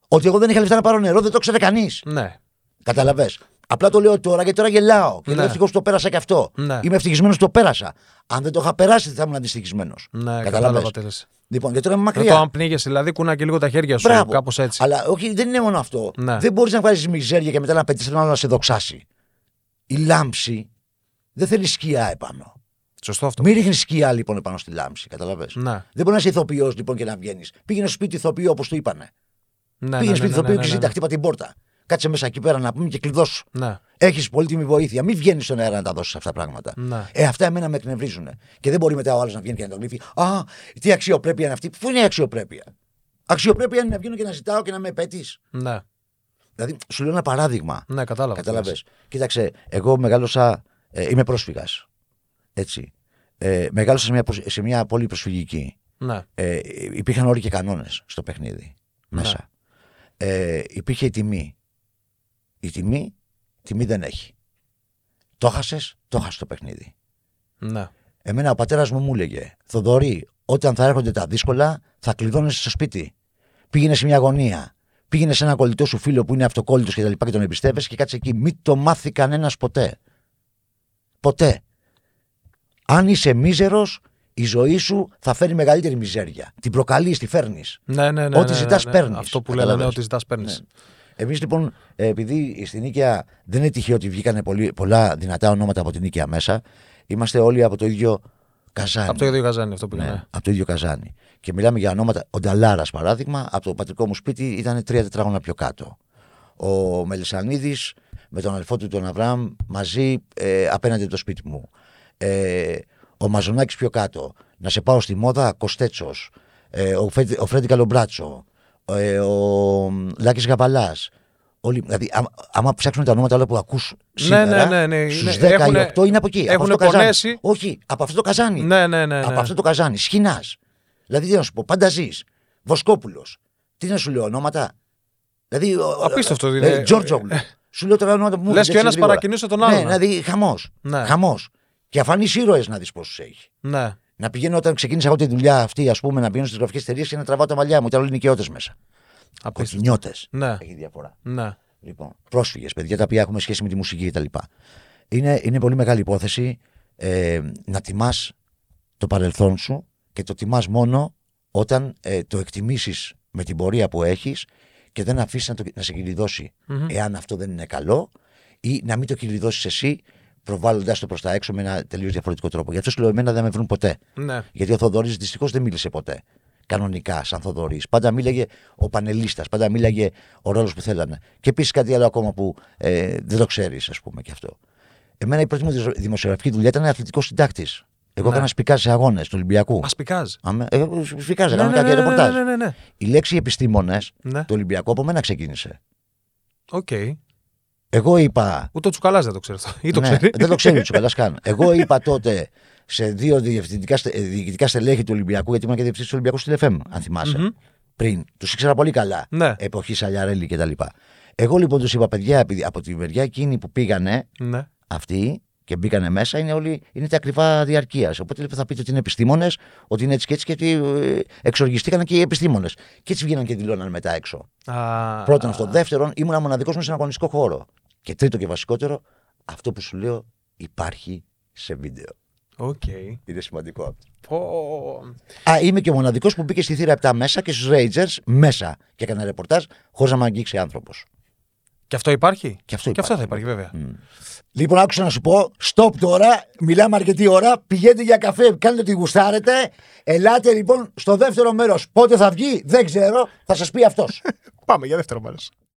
Ότι εγώ δεν είχα λεφτά να πάρω νερό, δεν το ξέρε κανείς. Ναι. Καταλαβέ. Απλά το λέω τώρα γιατί τώρα γελάω. Και Ναι. λέω ευτυχώς που το πέρασα και αυτό. Ναι. Είμαι ευτυχισμένος που το πέρασα. Αν δεν το είχα περάσει, δεν θα ήμουν αντιστοιχισμένος. Ναι, κατάλαβα τι λες. Λοιπόν, γιατί τώρα είμαι Με μακριά. το αν πνίγεσαι, δηλαδή κούνα και λίγο τα χέρια σου, Μπράβο. κάπως έτσι. Αλλά όχι, δεν είναι μόνο αυτό. Ναι. Δεν μπορείς να βγάλεις μιζέρια και μετά να πετύχεις τον άλλο να σε δοξάσει. Η λάμψη δεν θέλει σκιά επάνω. Σωστό αυτό. Μην ρίχνεις σκιά λοιπόν επάνω στη λάμψη, καταλαβέ. Ναι. Δεν μπορείς να είσαι ηθοποιός λοιπόν και να βγαίνεις. Πήγαινε στο σπίτι ηθοποιό όπως του είπανε. Ναι, Πήγαινε ναι, σπίτι ναι, ηθοποιό ναι, και ναι, ζητά, ναι. χτύπα την πόρτα. Κάτσε μέσα εκεί πέρα να πούμε και κλειδώσου. Ναι. Έχεις πολύτιμη βοήθεια. Μην βγαίνεις στον αέρα να τα δώσεις αυτά τα πράγματα. Ναι. Ε, αυτά εμένα με εκνευρίζουν. Και δεν μπορεί μετά ο άλλος να βγαίνει και να τον γλύφει. Α, τι αξιοπρέπεια είναι αυτή. Πού είναι η αξιοπρέπεια; Αξιοπρέπεια είναι να βγαίνω και να ζητάω και να με επέτει. Ναι. Δηλαδή, σου λέω ένα παράδειγμα. Ναι, κατάλαβα. Κατάλαβες; Κοίταξε, εγώ μεγάλωσα. Ε, είμαι πρόσφυγας. Έτσι. Ε, μεγάλωσα σε μια, προσ- σε μια πόλη προσφυγική. Ναι. Ε, υπήρχαν όροι και κανόνες στο παιχνίδι. Μέσα. Ε, υπήρχε η τιμή. Η τιμή, τιμή δεν έχει. Το χάσε, το χάσε το παιχνίδι. Ναι. Εμένα ο πατέρας μου μου έλεγε: Θοδωρή, όταν θα έρχονται τα δύσκολα, θα κλειδώνεσαι στο σπίτι. Πήγαινε σε μια γωνία. Πήγαινε σε ένα κολλητό σου φίλο που είναι αυτοκόλλητος και τα λοιπά και τον εμπιστεύεσαι και κάτσε εκεί. Μην το μάθει κανένας ποτέ. Ποτέ. Αν είσαι μίζερος, η ζωή σου θα φέρει μεγαλύτερη μιζέρια. Την προκαλείς, τη φέρνεις. Ναι, ναι, ναι. Ό,τι ναι, ζητάς, ναι, ναι. παίρνεις. Αυτό που λέμε, ναι, Καταλαβες. ότι ζητάς, παίρνεις. Ναι. Εμείς λοιπόν, ε, επειδή στην Νίκαια δεν είναι τυχαίο ότι βγήκαν πολύ, πολλά δυνατά ονόματα από την Νίκαια μέσα, είμαστε όλοι από το ίδιο καζάνι. Από το ίδιο καζάνι αυτό που Ναι, είναι. από το ίδιο καζάνι. Και μιλάμε για ονόματα. Ο Νταλάρας, παράδειγμα, από το πατρικό μου σπίτι ήταν τρία τετράγωνα πιο κάτω. Ο Μελισανίδης με τον αδελφό του τον Αβραάμ μαζί ε, απέναντι από το σπίτι μου. Ε, ο Μαζονάκης πιο κάτω. Να σε πάω στη μόδα, Κοστέτσος. Ε, ο, Φρέντι, ο Φρέντι Καλομπράτσο. Ε, ο Λάκης Γαβαλά. Όλοι, δηλαδή, άμα, άμα ψάξουμε τα ονόματα όλα που ακούς σήμερα, ναι, ναι, ναι, στους είναι- 10 έχουνε- ή 8 είναι από εκεί. από έχουνε αυτό το καζάνι. πονέσει. Όχι, από αυτό το καζάνι. Ναι, ναι, ναι. Από ναι. αυτό το καζάνι. Σχοινάς. Δηλαδή, τι να σου πω, Πανταζή, Βοσκόπουλος. Τι να σου λέω, ονόματα. Δηλαδή. ο- Απίστευτο ε, είναι. ε, Τζόρτζογλου. Σου λέω τώρα ονόματα που μου Λες έρχονται και ο έτσι ένας γρήγορα. παρακινούσε τον άλλον. Ναι, δηλαδή χαμός. Ναι. Χαμός. Και αφανείς ήρωες να δεις πόσους έχει. Ναι. Να πηγαίνω όταν ξεκίνησα εγώ τη δουλειά αυτή, ας πούμε, να πηγαίνω στις γραφικές εταιρείες και να τραβάω τα μαλλιά μου. Ήταν όλοι νοικιώτε μέσα. Απίστευτο. Κοκκινιώτε. Ναι. Έχει διαφορά. Ναι. Λοιπόν, πρόσφυγες, παιδιά τα οποία έχουμε σχέση με τη μουσική κτλ. Είναι, είναι πολύ μεγάλη υπόθεση ε, να τιμάς το παρελθόν σου και το τιμάς μόνο όταν ε, το εκτιμήσεις με την πορεία που έχεις και δεν αφήσεις να, το- να σε κυλιδώσει. Μμμ. Εάν αυτό δεν είναι καλό ή να μην το κυλιδώσεις εσύ προβάλλοντά το προς τα έξω με ένα τελείως διαφορετικό τρόπο. Γι' αυτό σου λέω: Εμένα δεν με βρουν ποτέ. Ναι. Γιατί ο Θοδωρής δυστυχώς δεν μίλησε ποτέ. Κανονικά, σαν Θοδωρής. Πάντα μίλαγε ο πανελίστας, πάντα μίλαγε ο ρόλος που θέλανε. Και επίσης κάτι άλλο ακόμα που ε, δεν το ξέρεις, ας πούμε και αυτό. Εμένα η πρώτη μου δισο- δημοσιογραφική δουλειά ήταν αθλητικός συντάκτης. Εγώ Ναι. έκανα σπικάζ σε αγώνες του Ολυμπιακού. Α σπικάζ. Αμέ, ε, σπικάζ, Ναι, έκανα ναι, κάτι ναι, ναι, ρεπορτάζ. ναι, ναι, ναι. Η λέξη επιστήμονες Ναι. του Ολυμπιακού από μένα ξεκίνησε. Οκ. Εγώ είπα. Ούτε ο Τσουκαλάς δεν το ξέρει αυτό. Ή το ναι, ξέρει. δεν το ξέρει του καλά καν. Εγώ είπα τότε σε δύο διευθυντικά, στε- ε, διοικητικά στελέχη του Ολυμπιακού, γιατί ήμουν και διευθυντής του Ολυμπιακού Στυλ FM, αν θυμάσαι. Μμμ. Πριν. Τους ήξερα πολύ καλά. Ναι. Εποχή Σαλιαρέλη κτλ. Εγώ λοιπόν τους είπα, παιδιά, επειδή από τη μεριά εκείνη που πήγανε Ναι. αυτοί και μπήκανε μέσα, είναι όλοι είναι τα ακριβά διαρκείας. Οπότε λοιπόν, θα πείτε ότι είναι επιστήμονες, ότι είναι έτσι και έτσι και ότι ε, εξοργιστήκαν και οι επιστήμονες. Και έτσι βγαίναν και δηλώναν μετά έξω. Α, Πρώτον αυτό. Δεύτερον, ήμουν μοναδικός μέσα στον αγωνιστικό χώρο. Και τρίτο και βασικότερο, αυτό που σου λέω υπάρχει σε βίντεο. Οκ. Είναι σημαντικό αυτό. Πω. Α, είμαι και ο μοναδικός που μπήκε στη θύρα 7 μέσα και στους Rangers μέσα και έκανε ρεπορτάζ χωρίς να με αγγίξει άνθρωπος. Και αυτό υπάρχει; Και αυτό Και αυτό θα υπάρχει. υπάρχει, βέβαια. Λοιπόν, άκουσα να σου πω, stop τώρα, μιλάμε αρκετή ώρα, πηγαίνετε για καφέ, κάντε ό,τι γουστάρετε. Ελάτε λοιπόν στο δεύτερο μέρος. Πότε θα βγει, δεν ξέρω, θα σας πει αυτός. Πάμε για δεύτερο μέρος.